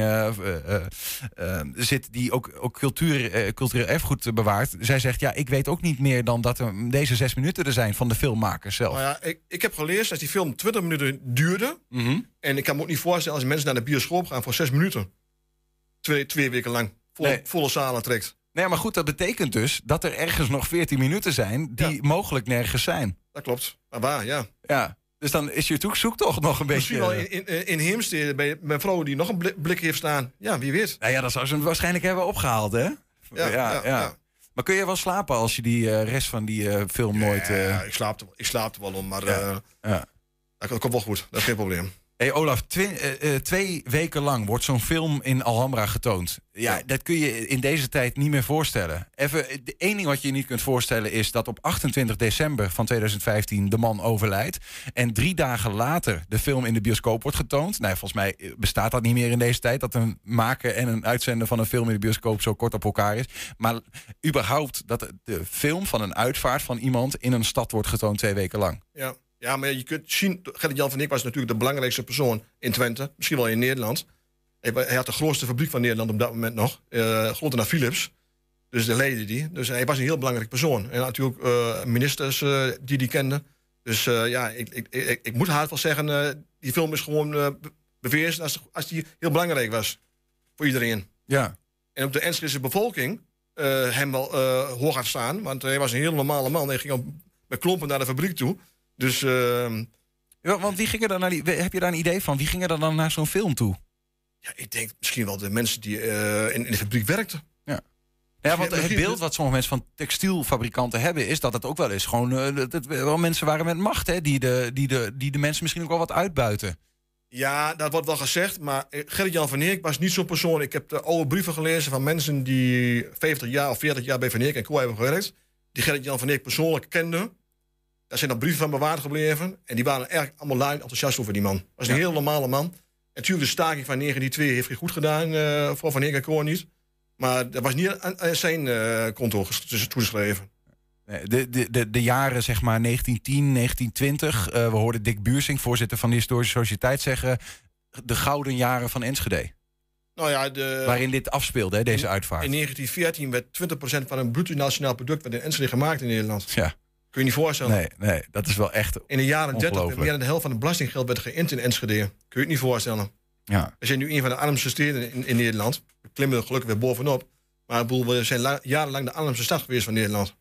zit, die ook, ook cultuur, cultureel erfgoed bewaart. Zij zegt, ja, ik weet ook niet meer dan dat er deze zes minuten er zijn van de filmmakers zelf. Nou ja, ik, ik heb gelezen dat die film 20 minuten duurde. Mhm. En ik kan me ook niet voorstellen als mensen naar de bioscoop gaan voor zes minuten. Twee, twee weken lang. Vol, Nee. Volle zalen trekt. Nee, maar goed, dat betekent dus dat er ergens nog 14 minuten zijn die mogelijk nergens zijn. Dat klopt. Maar waar, ja. Ja, dus dan is je zoek- zoektocht nog een Misschien beetje... wel in, in, in Heemstede bij mijn vrouw die nog een blik, heeft staan. Ja, wie weet. Nou ja, dat zou ze waarschijnlijk hebben opgehaald, hè? Ja, ja, ja. Maar kun je wel slapen als je die eh, rest van die eh, film nooit... eh, Ja, ik slaap, er, ik slaap er wel om, maar Ja. eh, ja. dat komt wel goed. Dat is geen probleem. Hey Olaf, twi- eh, eh, twee weken lang wordt zo'n film in Alhambra getoond. Ja, dat kun je in deze tijd niet meer voorstellen. Even, eh, de één ding wat je je niet kunt voorstellen is dat op 28 december van 2015 de man overlijdt. En drie dagen later de film in de bioscoop wordt getoond. Nou, volgens mij bestaat dat niet meer in deze tijd. Dat een maken en een uitzenden van een film in de bioscoop zo kort op elkaar is. Maar überhaupt dat de film van een uitvaart van iemand in een stad wordt getoond twee weken lang. Ja. Ja, maar je kunt zien... Gerrit-Jan van Dijk was natuurlijk de belangrijkste persoon in Twente. Misschien wel in Nederland. Hij, had de grootste fabriek van Nederland op dat moment nog. eh groter dan Philips. Dus de leidde die. Dus hij was een heel belangrijk persoon. En natuurlijk eh, ministers eh, die die kenden. Dus ja, ik, ik, ik, ik moet haast wel zeggen... die film is gewoon be- bewezen als, als die heel belangrijk was. Voor iedereen. Ja. En ook de Enschedese bevolking hem wel hoog had staan. Want hij was een heel normale man. Hij ging ook met klompen naar de fabriek toe. Dus... ehm, Ja, want wie gingen er naar die, heb je daar een idee van? Wie gingen er dan naar zo'n film toe? Ja, ik denk misschien wel de mensen die eh, in, in de fabriek werkten. Ja. Ja, want het beeld wat sommige mensen van textielfabrikanten hebben... is dat het ook wel eens gewoon... eh, dat het wel mensen waren met macht, hè? Die de, die, de, die de mensen misschien ook wel wat uitbuiten. Ja, dat wordt wel gezegd, maar eh, Gerrit-Jan van Eek was niet zo'n persoon. Ik heb de oude brieven gelezen van mensen die 50 jaar of 40 jaar bij Van Eek en Co hebben gewerkt. Die Gerrit-Jan van Eek persoonlijk kenden. Daar zijn nog brieven van bewaard gebleven. En die waren erg allemaal luid enthousiast over die man. was een heel normale man. En natuurlijk de staking van 1902 heeft hij goed gedaan eh, voor Van Co niet. Maar dat was niet aan, aan zijn eh, konto dus toegeschreven. De, de, de, de jaren zeg maar 1910, 1920... eh, we hoorden Dick Buursing, voorzitter van de Historische Sociëteit, zeggen... de gouden jaren van Enschede. Nou ja, de, Waarin dit afspeelde, hè, deze uitvaart. In 1914 werd 20% van een bruto nationaal product werd in Enschede gemaakt in Nederland. Ja. Kun je niet voorstellen. Nee, nee, dat is wel echt In de jaren 30 werd ongelooflijk. meer dan de helft van het belastinggeld werd geïnt in Enschede. Kun je het niet voorstellen. Ja. We zijn nu een van de armste steden in, in Nederland. We klimmen er gelukkig weer bovenop. Maar we zijn la- jarenlang de armste stad geweest van Nederland.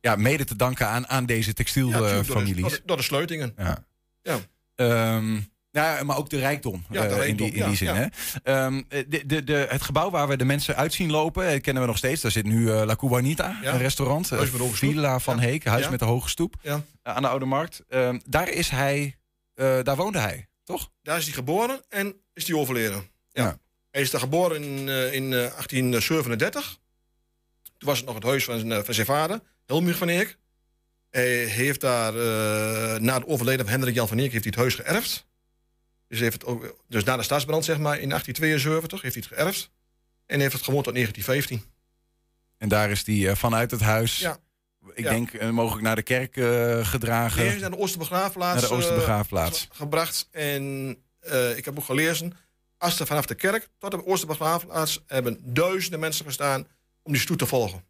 Ja, mede te danken aan, aan deze Ja, tuurlijk, door, de, textielfamilies. door, de, door de sluitingen. Ja. Ja. Ehm, ja, maar ook de rijkdom, Ja, de eh, in die, in die ja, zin. Hè? Ehm, de, de, de, het gebouw waar we de mensen uit zien lopen, eh, kennen we nog steeds. Daar zit nu eh, La Cubanita, een restaurant. Huis met de hoge stoep. Villa van Heek, huis met de hoge stoep. Ja. eh, aan de Oude Markt. Ehm, daar is hij, daar woonde hij, toch? Daar is hij geboren en is hij overleden. Ja. Hij is daar geboren in, in eh, 1837. Toen was het nog het huis van, zijn- van zijn vader, Helmich van Eek. Hij heeft daar, na het overlijden van Hendrik Jan van Eek, heeft hij het huis geërfd. Dus, heeft het ook, dus na de staatsbrand, zeg maar, in 1872, heeft hij het geërfd. En heeft het gewoond tot 1915. En daar is hij eh, vanuit het huis, Ja. ik Ja. denk eh, mogelijk naar de kerk eh, gedragen. Is naar de Oosterbegraafplaats, Naar de Oosterbegraafplaats. ge- gebracht. En ik heb ook gelezen, als er vanaf de kerk tot de Oosterbegraafplaats hebben duizenden mensen gestaan om die stoet te volgen.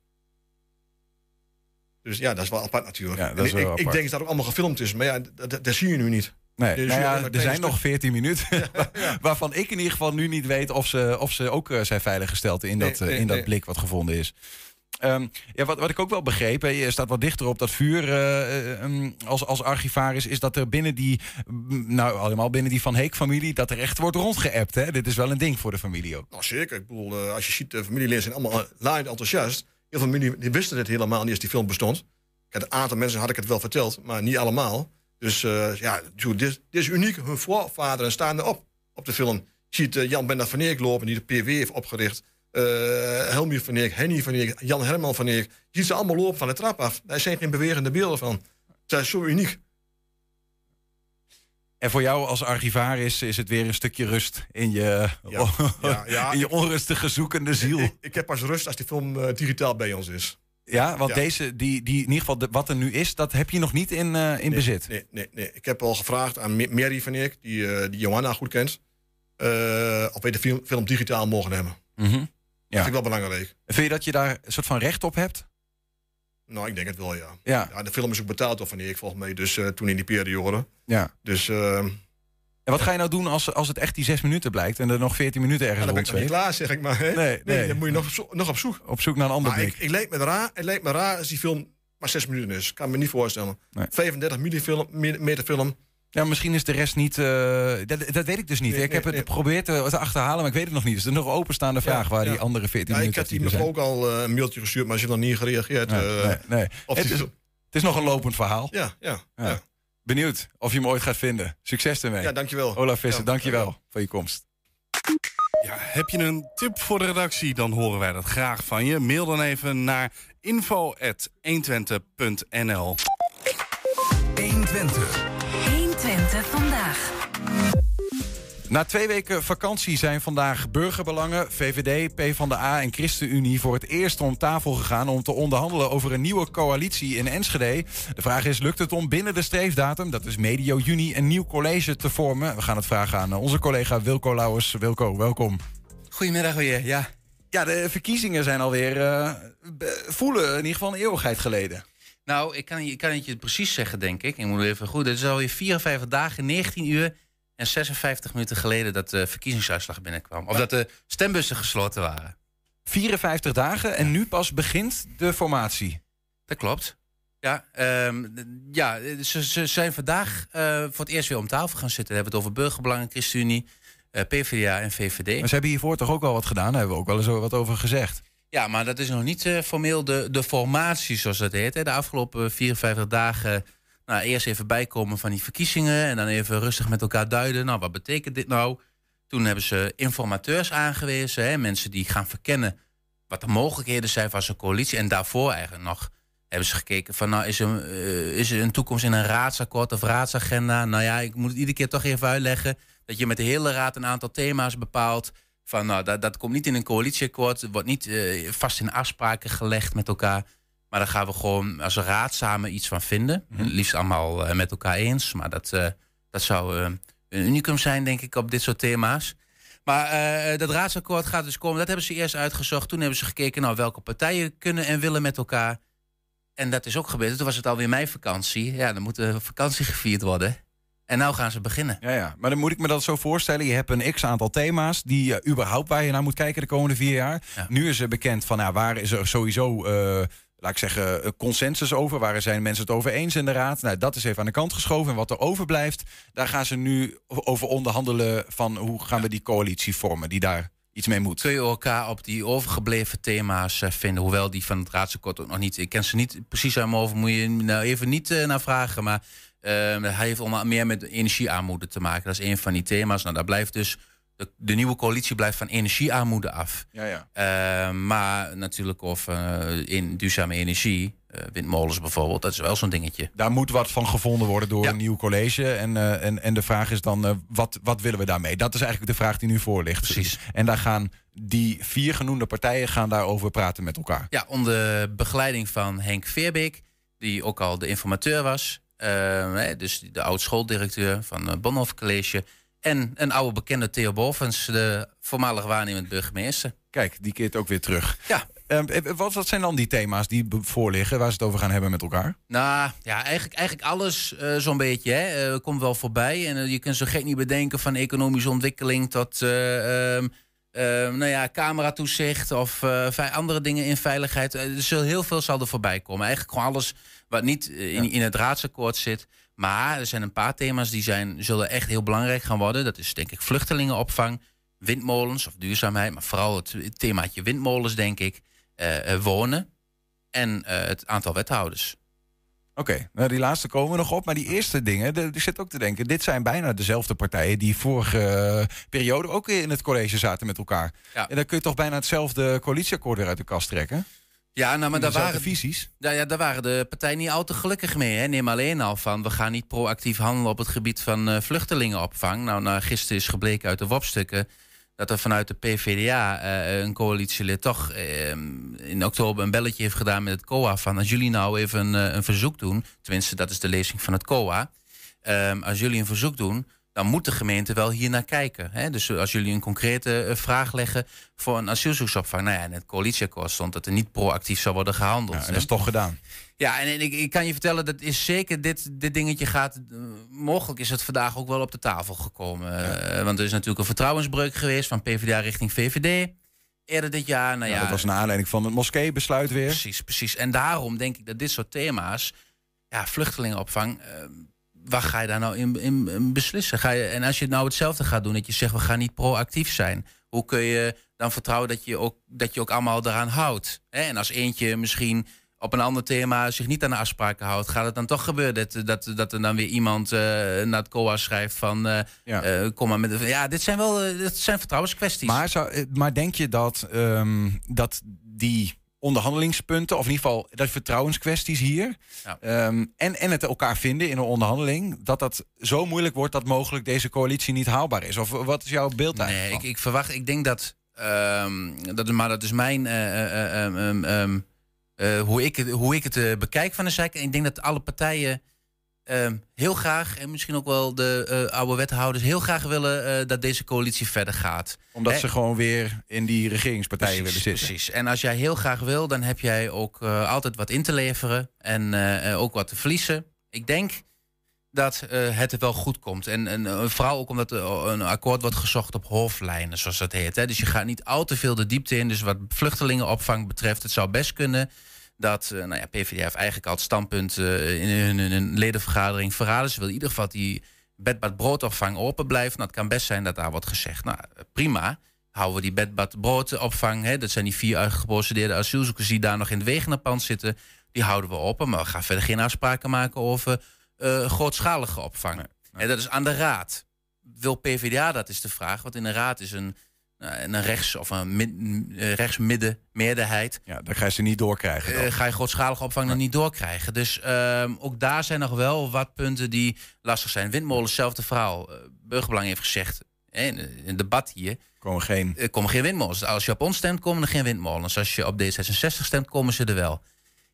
Dus ja, dat is wel apart natuurlijk. Ja, En ik, denk dat het ook allemaal gefilmd is, maar ja, dat, dat, dat zie je nu niet. Nee, Dus nou ja, er zijn nog stuk- 14 minuten. [laughs] [laughs] Waarvan ik in ieder geval nu niet weet of ze, of ze ook eh, zijn veiliggesteld in Nee, dat, eh, nee, in dat blik wat gevonden is. Ehm, ja, wat, wat ik ook wel begreep, je staat wat dichter op dat vuur eh, eh, mm, als, als archivaris, is dat er binnen die, mm, nou allemaal binnen die Van Heek-familie, dat er echt wordt rondgeappt. Hè? Dit is wel een ding voor de familie ook. Nou, zeker. Ik bedoel, als je ziet, de familieleden zijn allemaal laaiend enthousiast. Heel veel familie die wisten het helemaal niet als die film bestond. Een aantal mensen had ik het wel verteld, maar niet allemaal. Dus eh, ja, dit, is uniek. Hun voorvaderen staan erop op de film. Je ziet eh, Jan Benda van Eek lopen, die de PW heeft opgericht. Eh Helmi van Eek, Henny van Eek, Jan Herman van Eek. Je ziet ze allemaal lopen van de trap af. Daar zijn geen bewegende beelden van. Het is zo uniek. En voor jou als archivaris is het weer een stukje rust in je, Ja, [laughs] ja, ja. in je onrustige zoekende ziel. Ik, ik heb pas rust als die film digitaal bij ons is. Ja, want Ja. deze, die, die, in ieder geval de- wat er nu is, dat heb je nog niet in, eh, in Nee, bezit. Nee, nee, nee. Ik heb al gevraagd aan Ma- Mary van Eek, die, eh, die Johanna goed kent. eh, of wij de film, film digitaal mogen hebben. Mhm. Dat Ja. vind ik wel belangrijk. Vind je dat je daar een soort van recht op hebt? Nou, ik denk het wel, ja. Ja. de film is ook betaald door Van Eek, volgens mij. Dus toen in die periode. Ja. Dus eh, En wat ga je nou doen als, als het echt die zes minuten blijkt en er nog veertien minuten ergens dan ben ik nog niet klaar, zeg ik maar. Hè? Nee, nee. dan moet je nog op, zo- nog op zoek. Op zoek naar een ander blik. ik, ik lijkt me raar, het lijkt me raar als die film maar zes minuten is. Ik kan me niet voorstellen. Nee. 35 millifilm- meter film. Ja, misschien is de rest niet. eh, dat, dat weet ik dus niet. Nee, ik heb het geprobeerd te, te achterhalen, maar ik weet het nog niet. Dus het is nog een openstaande vraag waar die andere 14 Ja, ik minuten heb die er zijn. mevrouw ook al eh, een mailtje gestuurd, maar ze heeft nog niet gereageerd. Nee, eh, nee, nee. Of Het, is, film- het is nog een lopend verhaal. Ja, Ja. ja. Benieuwd of je hem ooit gaat vinden. Succes ermee. Ja, dankjewel. Olaf Visser, Ja, dankjewel voor je komst. Ja, heb je een tip voor de redactie, dan horen wij dat graag van je. Mail dan even naar info.120.nl 120. 120 vandaag. Na twee weken vakantie zijn vandaag burgerbelangen, VVD, PvdA en ChristenUnie voor het eerst om tafel gegaan om te onderhandelen over een nieuwe coalitie in Enschede. De vraag is, lukt het om binnen de streefdatum, dat is medio juni, een nieuw college te vormen? We gaan het vragen aan onze collega Wilco Lauwers. Wilco, welkom. Goedemiddag weer, ja. Ja, de verkiezingen zijn alweer, eh, be- voelen in ieder geval een eeuwigheid geleden. Nou, ik kan, je- ik kan het je precies zeggen, denk ik. Ik moet even goed. Het is alweer 54 dagen, 19 uur en 56 minuten geleden dat de verkiezingsuitslag binnenkwam. Of dat de stembussen gesloten waren. 54 dagen en nu pas begint de formatie. Dat klopt. Ja, ehm, ja ze, ze zijn vandaag eh, voor het eerst weer om tafel gaan zitten. We hebben het over burgerbelangen, ChristenUnie, eh, PvdA en VVD. Maar ze hebben hiervoor toch ook wel wat gedaan? Daar hebben we ook wel eens wat over gezegd. Ja, maar dat is nog niet eh, formeel de, de formatie, zoals dat heet. Hè. De afgelopen 54 dagen nou, eerst even bijkomen van die verkiezingen... en dan even rustig met elkaar duiden. Nou, wat betekent dit nou? Toen hebben ze informateurs aangewezen. Hè, mensen die gaan verkennen wat de mogelijkheden zijn van zo'n coalitie. En daarvoor eigenlijk nog hebben ze gekeken van... nou, is er, eh, is er een toekomst in een raadsakkoord of raadsagenda? Nou ja, ik moet het iedere keer toch even uitleggen... dat je met de hele raad een aantal thema's bepaalt... Van, nou, dat, dat komt niet in een coalitieakkoord. Wordt niet eh, vast in afspraken gelegd met elkaar. Maar daar gaan we gewoon als een raad samen iets van vinden. Het liefst allemaal eh, met elkaar eens. Maar dat, eh, dat zou eh, een unicum zijn, denk ik, op dit soort thema's. Maar dat raadsakkoord gaat dus komen. Dat hebben ze eerst uitgezocht. Toen hebben ze gekeken naar welke partijen kunnen en willen met elkaar. En dat is ook gebeurd. Toen was het alweer mijn vakantie. Ja, dan moet de vakantie gevierd worden. En nou gaan ze beginnen. Ja, ja, maar dan moet ik me dat zo voorstellen. Je hebt een x-aantal thema's die überhaupt waar je naar moet kijken de komende vier jaar. Nu is er bekend van nou, waar is er sowieso, laat ik zeggen, een consensus over. Waar zijn mensen het over eens in de raad? Nou, dat is even aan de kant geschoven. En wat er overblijft, daar gaan ze nu over onderhandelen van hoe gaan we die coalitie vormen die daar iets mee moet. Kun je elkaar op die overgebleven thema's eh, vinden? Hoewel die van het raadsakkoord ook nog niet... Ik ken ze niet precies aan mijn moet je nou even niet eh, naar vragen. Maar eh, hij heeft onder meer met energiearmoede te maken. Dat is een van die thema's. Nou, daar blijft dus... De, de nieuwe coalitie blijft van energiearmoede af. Ja, ja. Eh, maar natuurlijk of eh, in duurzame energie, eh, windmolens bijvoorbeeld, dat is wel zo'n dingetje. Daar moet wat van gevonden worden door een nieuw college. En, eh, en, en de vraag is dan, wat, wat willen we daarmee? Dat is eigenlijk de vraag die nu voor ligt. Precies. En daar gaan die vier genoemde partijen gaan daarover praten met elkaar. Ja, onder begeleiding van Henk Veerbeek, die ook al de informateur was. Eh, hè, dus de oud-schooldirecteur van het Bonhoff College. En een oude bekende Theo Bovens, de voormalig waarnemend burgemeester. Kijk, die keert ook weer terug. Ja. Ehm, eh, wat, wat zijn dan die thema's die voorliggen waar ze het over gaan hebben met elkaar? Nou, ja, eigenlijk, eigenlijk alles eh, zo'n beetje. Hè. Eh, komt wel voorbij. En eh, je kunt zo gek niet bedenken van economische ontwikkeling tot eh, ehm, nou ja, cameratoezicht of eh, andere dingen in veiligheid. Eh, er zal heel veel zal er voorbij komen. Eigenlijk gewoon alles wat niet eh, in, in het raadsakkoord zit. Maar er zijn een paar thema's die zijn, zullen echt heel belangrijk gaan worden. Dat is denk ik vluchtelingenopvang, windmolens of duurzaamheid. Maar vooral het, het themaatje windmolens, denk ik. eh, eh, wonen en eh, het aantal wethouders. Oké, nou die laatste komen we nog op. Maar die eerste dingen, de- ik zit ook te denken... dit zijn bijna dezelfde partijen die vorige periode ook in het college zaten met elkaar. Ja. En dan kun je toch bijna hetzelfde coalitieakkoord weer uit de kast trekken? Ja, nou, maar daar waren, visies. Ja, ja, daar waren de partijen niet al te gelukkig mee. Hè. Neem alleen al van, we gaan niet proactief handelen op het gebied van eh, vluchtelingenopvang. Nou, nou, gisteren is gebleken uit de WOP-stukken dat er vanuit de PVDA eh, een coalitielid toch eh, in oktober een belletje heeft gedaan met het COA. Van als jullie nou even een, eh, een verzoek doen, tenminste dat is de lezing van het COA. Ehm, als jullie een verzoek doen, dan moet de gemeente wel hier naar kijken. Hè? Dus als jullie een concrete eh, vraag leggen voor een asielzoekersopvang. Nou ja, in het coalitieakkoord stond dat er niet proactief zou worden gehandeld. Ja, en dat is toch gedaan. Ja, en, en ik, ik kan je vertellen, dat is zeker dit, dit dingetje gaat. eh, mogelijk is het vandaag ook wel op de tafel gekomen. Eh, want er is natuurlijk een vertrouwensbreuk geweest van PvdA richting VVD. Eerder dit jaar. Nou ja, dat was naar aanleiding van het moskeebesluit weer. Precies, precies. En daarom denk ik dat dit soort thema's, ja, vluchtelingenopvang, eh, waar ga je daar nou in, in, in beslissen? Ga je, en als je nou hetzelfde gaat doen, dat je zegt we gaan niet proactief zijn, hoe kun je dan vertrouwen dat je ook, dat je ook allemaal eraan houdt? Hè? En als eentje misschien op een ander thema zich niet aan de afspraken houdt, gaat het dan toch gebeuren dat, dat, dat er dan weer iemand eh, naar het COA schrijft van eh, eh, kom maar met. Ja, dit zijn wel dit zijn vertrouwenskwesties. Maar, zou, maar denk je dat, ehm, dat die onderhandelingspunten, of in ieder geval dat vertrouwenskwesties hier, Ja. ehm, en, en het elkaar vinden in een onderhandeling, dat dat zo moeilijk wordt dat mogelijk deze coalitie niet haalbaar is? Of wat is jouw beeld Nee, eigenlijk? ik, ik verwacht, ik denk dat, ehm, dat is- maar dat is mijn, eh, eh, eh, ehm, ehm, eh, hoe ik het, hoe ik het bekijk van de zaak. Ik denk dat alle partijen ehm, heel graag, en misschien ook wel de eh, oude wethouders, heel graag willen eh, dat deze coalitie verder gaat. Omdat ze gewoon weer in die regeringspartijen willen zitten. Precies. En als jij heel graag wil, dan heb jij ook eh, altijd wat in te leveren en ook wat te verliezen. Ik denk dat het er wel goed komt. En, en vooral ook omdat er een akkoord wordt gezocht op hoofdlijnen, zoals dat heet. Hè. Dus je gaat niet al te veel de diepte in. Dus wat vluchtelingenopvang betreft, het zou best kunnen dat eh, nou ja, PvdA heeft eigenlijk al het standpunt eh, in hun, in hun ledenvergadering verraden. Ze wil in ieder geval die bedbad broodopvang open blijven. Nou, het kan best zijn dat daar wordt gezegd, nou prima, houden we die bedbad broodopvang. Hè, dat zijn die vier uitgeprocedeerde asielzoekers die daar nog in het wegenpand zitten. Die houden we open, maar we gaan verder geen afspraken maken over eh, grootschalige opvang. En dat is aan de raad. Wil PvdA dat is de vraag? Want in de raad is een, een rechts- of een eh, rechts-midden meerderheid. Ja, dan ga je ze niet doorkrijgen. dan. Eh, ga je grootschalige opvang nog niet doorkrijgen. Dus ehm, ook daar zijn nog wel wat punten die lastig zijn. Windmolens, hetzelfde verhaal. Eh, Burgerbelang heeft gezegd, in het debat hier... Komen geen... Er komen geen windmolens. Als je op ons stemt, komen er geen windmolens. Als je op D66 stemt, komen ze er wel.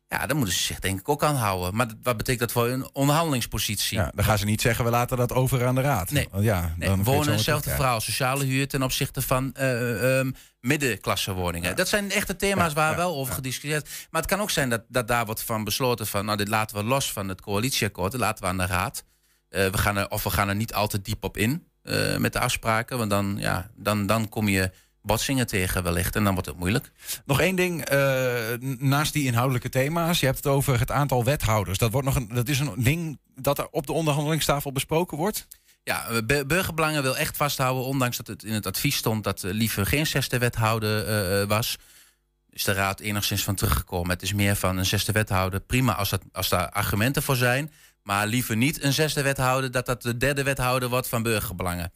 Ja, dan moeten ze zich denk ik ook aan houden. Maar wat betekent dat voor een onderhandelingspositie? Ja, dan gaan ze niet zeggen, we laten dat over aan de raad. Nee. Ja, Nee, dan wonen hetzelfde verhaal. Sociale huur ten opzichte van eh, ehm, middenklassewoningen. Dat zijn echte thema's waar wel over gediscussieerd Maar het kan ook zijn dat, dat daar wordt van besloten van... nou, dit laten we los van het coalitieakkoord. Dat laten we aan de raad. Eh, we gaan er, of we gaan er niet al te diep op in met de afspraken. Want dan, ja, dan, dan kom je botsingen tegen wellicht. En dan wordt het moeilijk. Nog één ding, eh, naast die inhoudelijke thema's. Je hebt het over het aantal wethouders. Dat, wordt nog een, dat is een ding dat er op de onderhandelingstafel besproken wordt? Ja, Bu- Burgerbelangen wil echt vasthouden, ondanks dat het in het advies stond dat liever geen zesde wethouder eh, eh, was. Is de raad enigszins van teruggekomen. Het is meer van een zesde wethouder. Prima als, dat, als daar argumenten voor zijn. Maar liever niet een zesde wethouder, dat dat de derde wethouder wordt van burgerbelangen.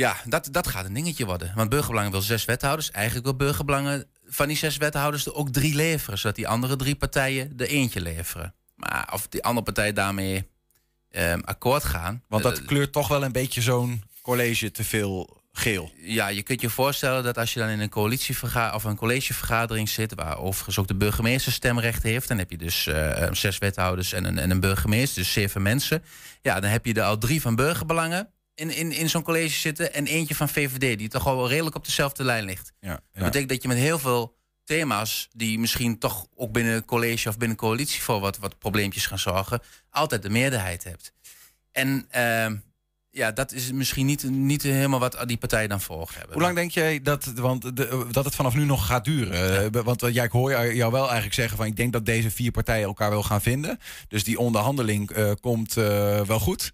Ja, dat, dat gaat een dingetje worden. Want burgerbelangen wil zes wethouders. Eigenlijk wil burgerbelangen van die zes wethouders er ook drie leveren. Zodat die andere drie partijen er eentje leveren. Maar of die andere partijen daarmee ehm, akkoord gaan. Want dat eh, kleurt toch wel een beetje zo'n college te veel geel. ja, je kunt je voorstellen dat als je dan in een coalitievergadering of een collegevergadering zit, waar overigens ook de burgemeester stemrecht heeft, dan heb je dus eh, zes wethouders en een, en een burgemeester, dus zeven mensen. Ja, dan heb je er al drie van burgerbelangen in, in, in zo'n college zitten en eentje van VVD, die toch al wel redelijk op dezelfde lijn ligt. Ja, Dat betekent dat je met heel veel thema's die misschien toch ook binnen college of binnen coalitie voor wat, wat probleempjes gaan zorgen, altijd de meerderheid hebt. En ehm, ja, dat is misschien niet, niet helemaal wat die partijen dan voor hebben. Hoe lang denk jij dat, want de, dat het vanaf nu nog gaat duren? Eh, Want ja, ik hoor jou wel eigenlijk zeggen van ik denk dat deze vier partijen elkaar wel gaan vinden. Dus die onderhandeling eh, komt eh, wel goed.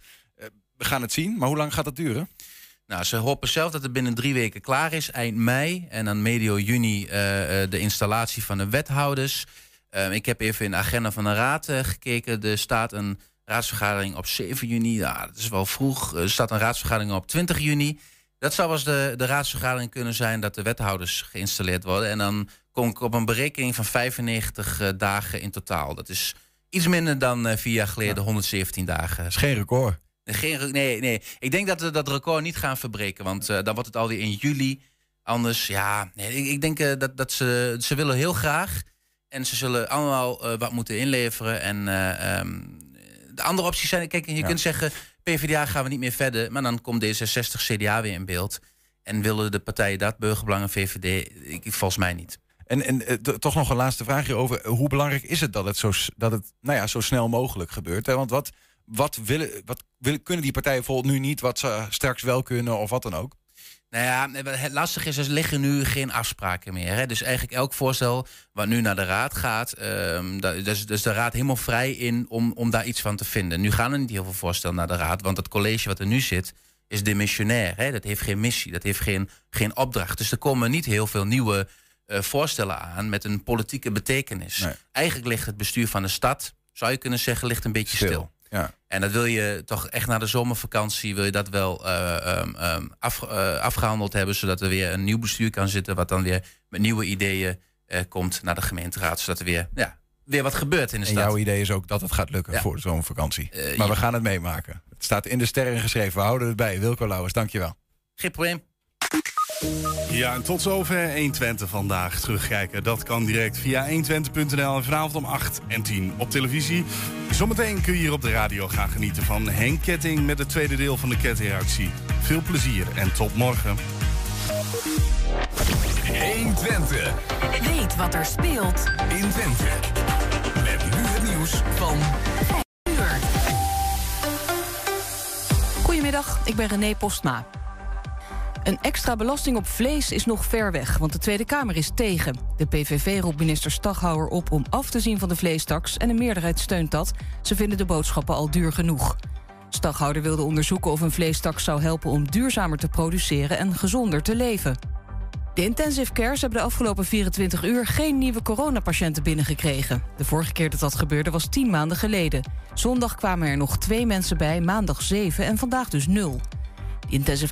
We gaan het zien, maar hoe lang gaat dat duren? Nou, ze hopen zelf dat het binnen drie weken klaar is, eind mei. En dan medio juni eh, eh, de installatie van de wethouders. Eh, ik heb even in de agenda van de raad eh, gekeken. Er staat een raadsvergadering op 7 juni. Ja, dat is wel vroeg. Er staat een raadsvergadering op 20 juni. Dat zou wel eens de, de raadsvergadering kunnen zijn dat de wethouders geïnstalleerd worden. En dan kom ik op een berekening van 95 eh, dagen in totaal. Dat is iets minder dan vier jaar geleden, 117 dagen. Dat is geen record. Geen, nee, nee. Ik denk dat we dat record niet gaan verbreken. Want eh, dan wordt het alweer in juli. Anders, ja. Nee, ik, ik denk eh, dat, dat ze, ze willen heel graag. En ze zullen allemaal eh, wat moeten inleveren. En eh, ehm, de andere opties zijn... Kijk, je Ja. kunt zeggen... PvdA gaan we niet meer verder. Maar dan komt D66, CDA weer in beeld. En willen de partijen dat, Burgerbelangen, VVD? Ik, volgens mij niet. En, en toch nog een laatste vraagje over hoe belangrijk is het dat het zo, dat het, nou ja, zo snel mogelijk gebeurt? Hè? Want wat, wat, willen, wat willen, kunnen die partijen bijvoorbeeld nu niet, wat ze straks wel kunnen of wat dan ook? Nou ja, het lastige is, er liggen nu geen afspraken meer. Hè? Dus eigenlijk elk voorstel wat nu naar de raad gaat, ehm da- dus, dus de raad helemaal vrij in om, om daar iets van te vinden. Nu gaan er niet heel veel voorstellen naar de raad, want het college wat er nu zit is demissionair. Hè? Dat heeft geen missie, dat heeft geen, geen opdracht. Dus er komen niet heel veel nieuwe eh, voorstellen aan met een politieke betekenis. Eigenlijk ligt het bestuur van de stad, zou je kunnen zeggen, ligt een beetje stil. Ja. En dat wil je toch echt na de zomervakantie wil je dat wel eh, ehm, ehm, af, eh, afgehandeld hebben, zodat er weer een nieuw bestuur kan zitten, wat dan weer met nieuwe ideeën eh, komt naar de gemeenteraad, zodat er weer, ja, weer wat gebeurt in de En stad. jouw idee is ook dat het gaat lukken Ja. voor de zomervakantie. Maar we gaan het meemaken. Het staat in de sterren geschreven. We houden het bij. Wilco Lauwers, dankjewel. Geen probleem. Ja, en tot zover 120 vandaag. Terugkijken, dat kan direct via 120.nl en vanavond om 8 en 10 op televisie. Zometeen kun je hier op de radio gaan genieten van Henk Ketting met het tweede deel van de kettingreactie. Veel plezier en tot morgen. 120. Weet wat er speelt in Twente. Met nu het nieuws van 5 uur. Goedemiddag, ik ben René Postma. Een extra belasting op vlees is nog ver weg, want de Tweede Kamer is tegen. De PVV roept minister Staghouwer op om af te zien van de vleestaks... en een meerderheid steunt dat. Ze vinden de boodschappen al duur genoeg. Staghouder wilde onderzoeken of een vleestaks zou helpen... om duurzamer te produceren en gezonder te leven. De intensive cares hebben de afgelopen 24 uur... geen nieuwe coronapatiënten binnengekregen. De vorige keer dat dat gebeurde was 10 maanden geleden. Zondag kwamen er nog twee mensen bij, maandag zeven en vandaag dus nul. De intensive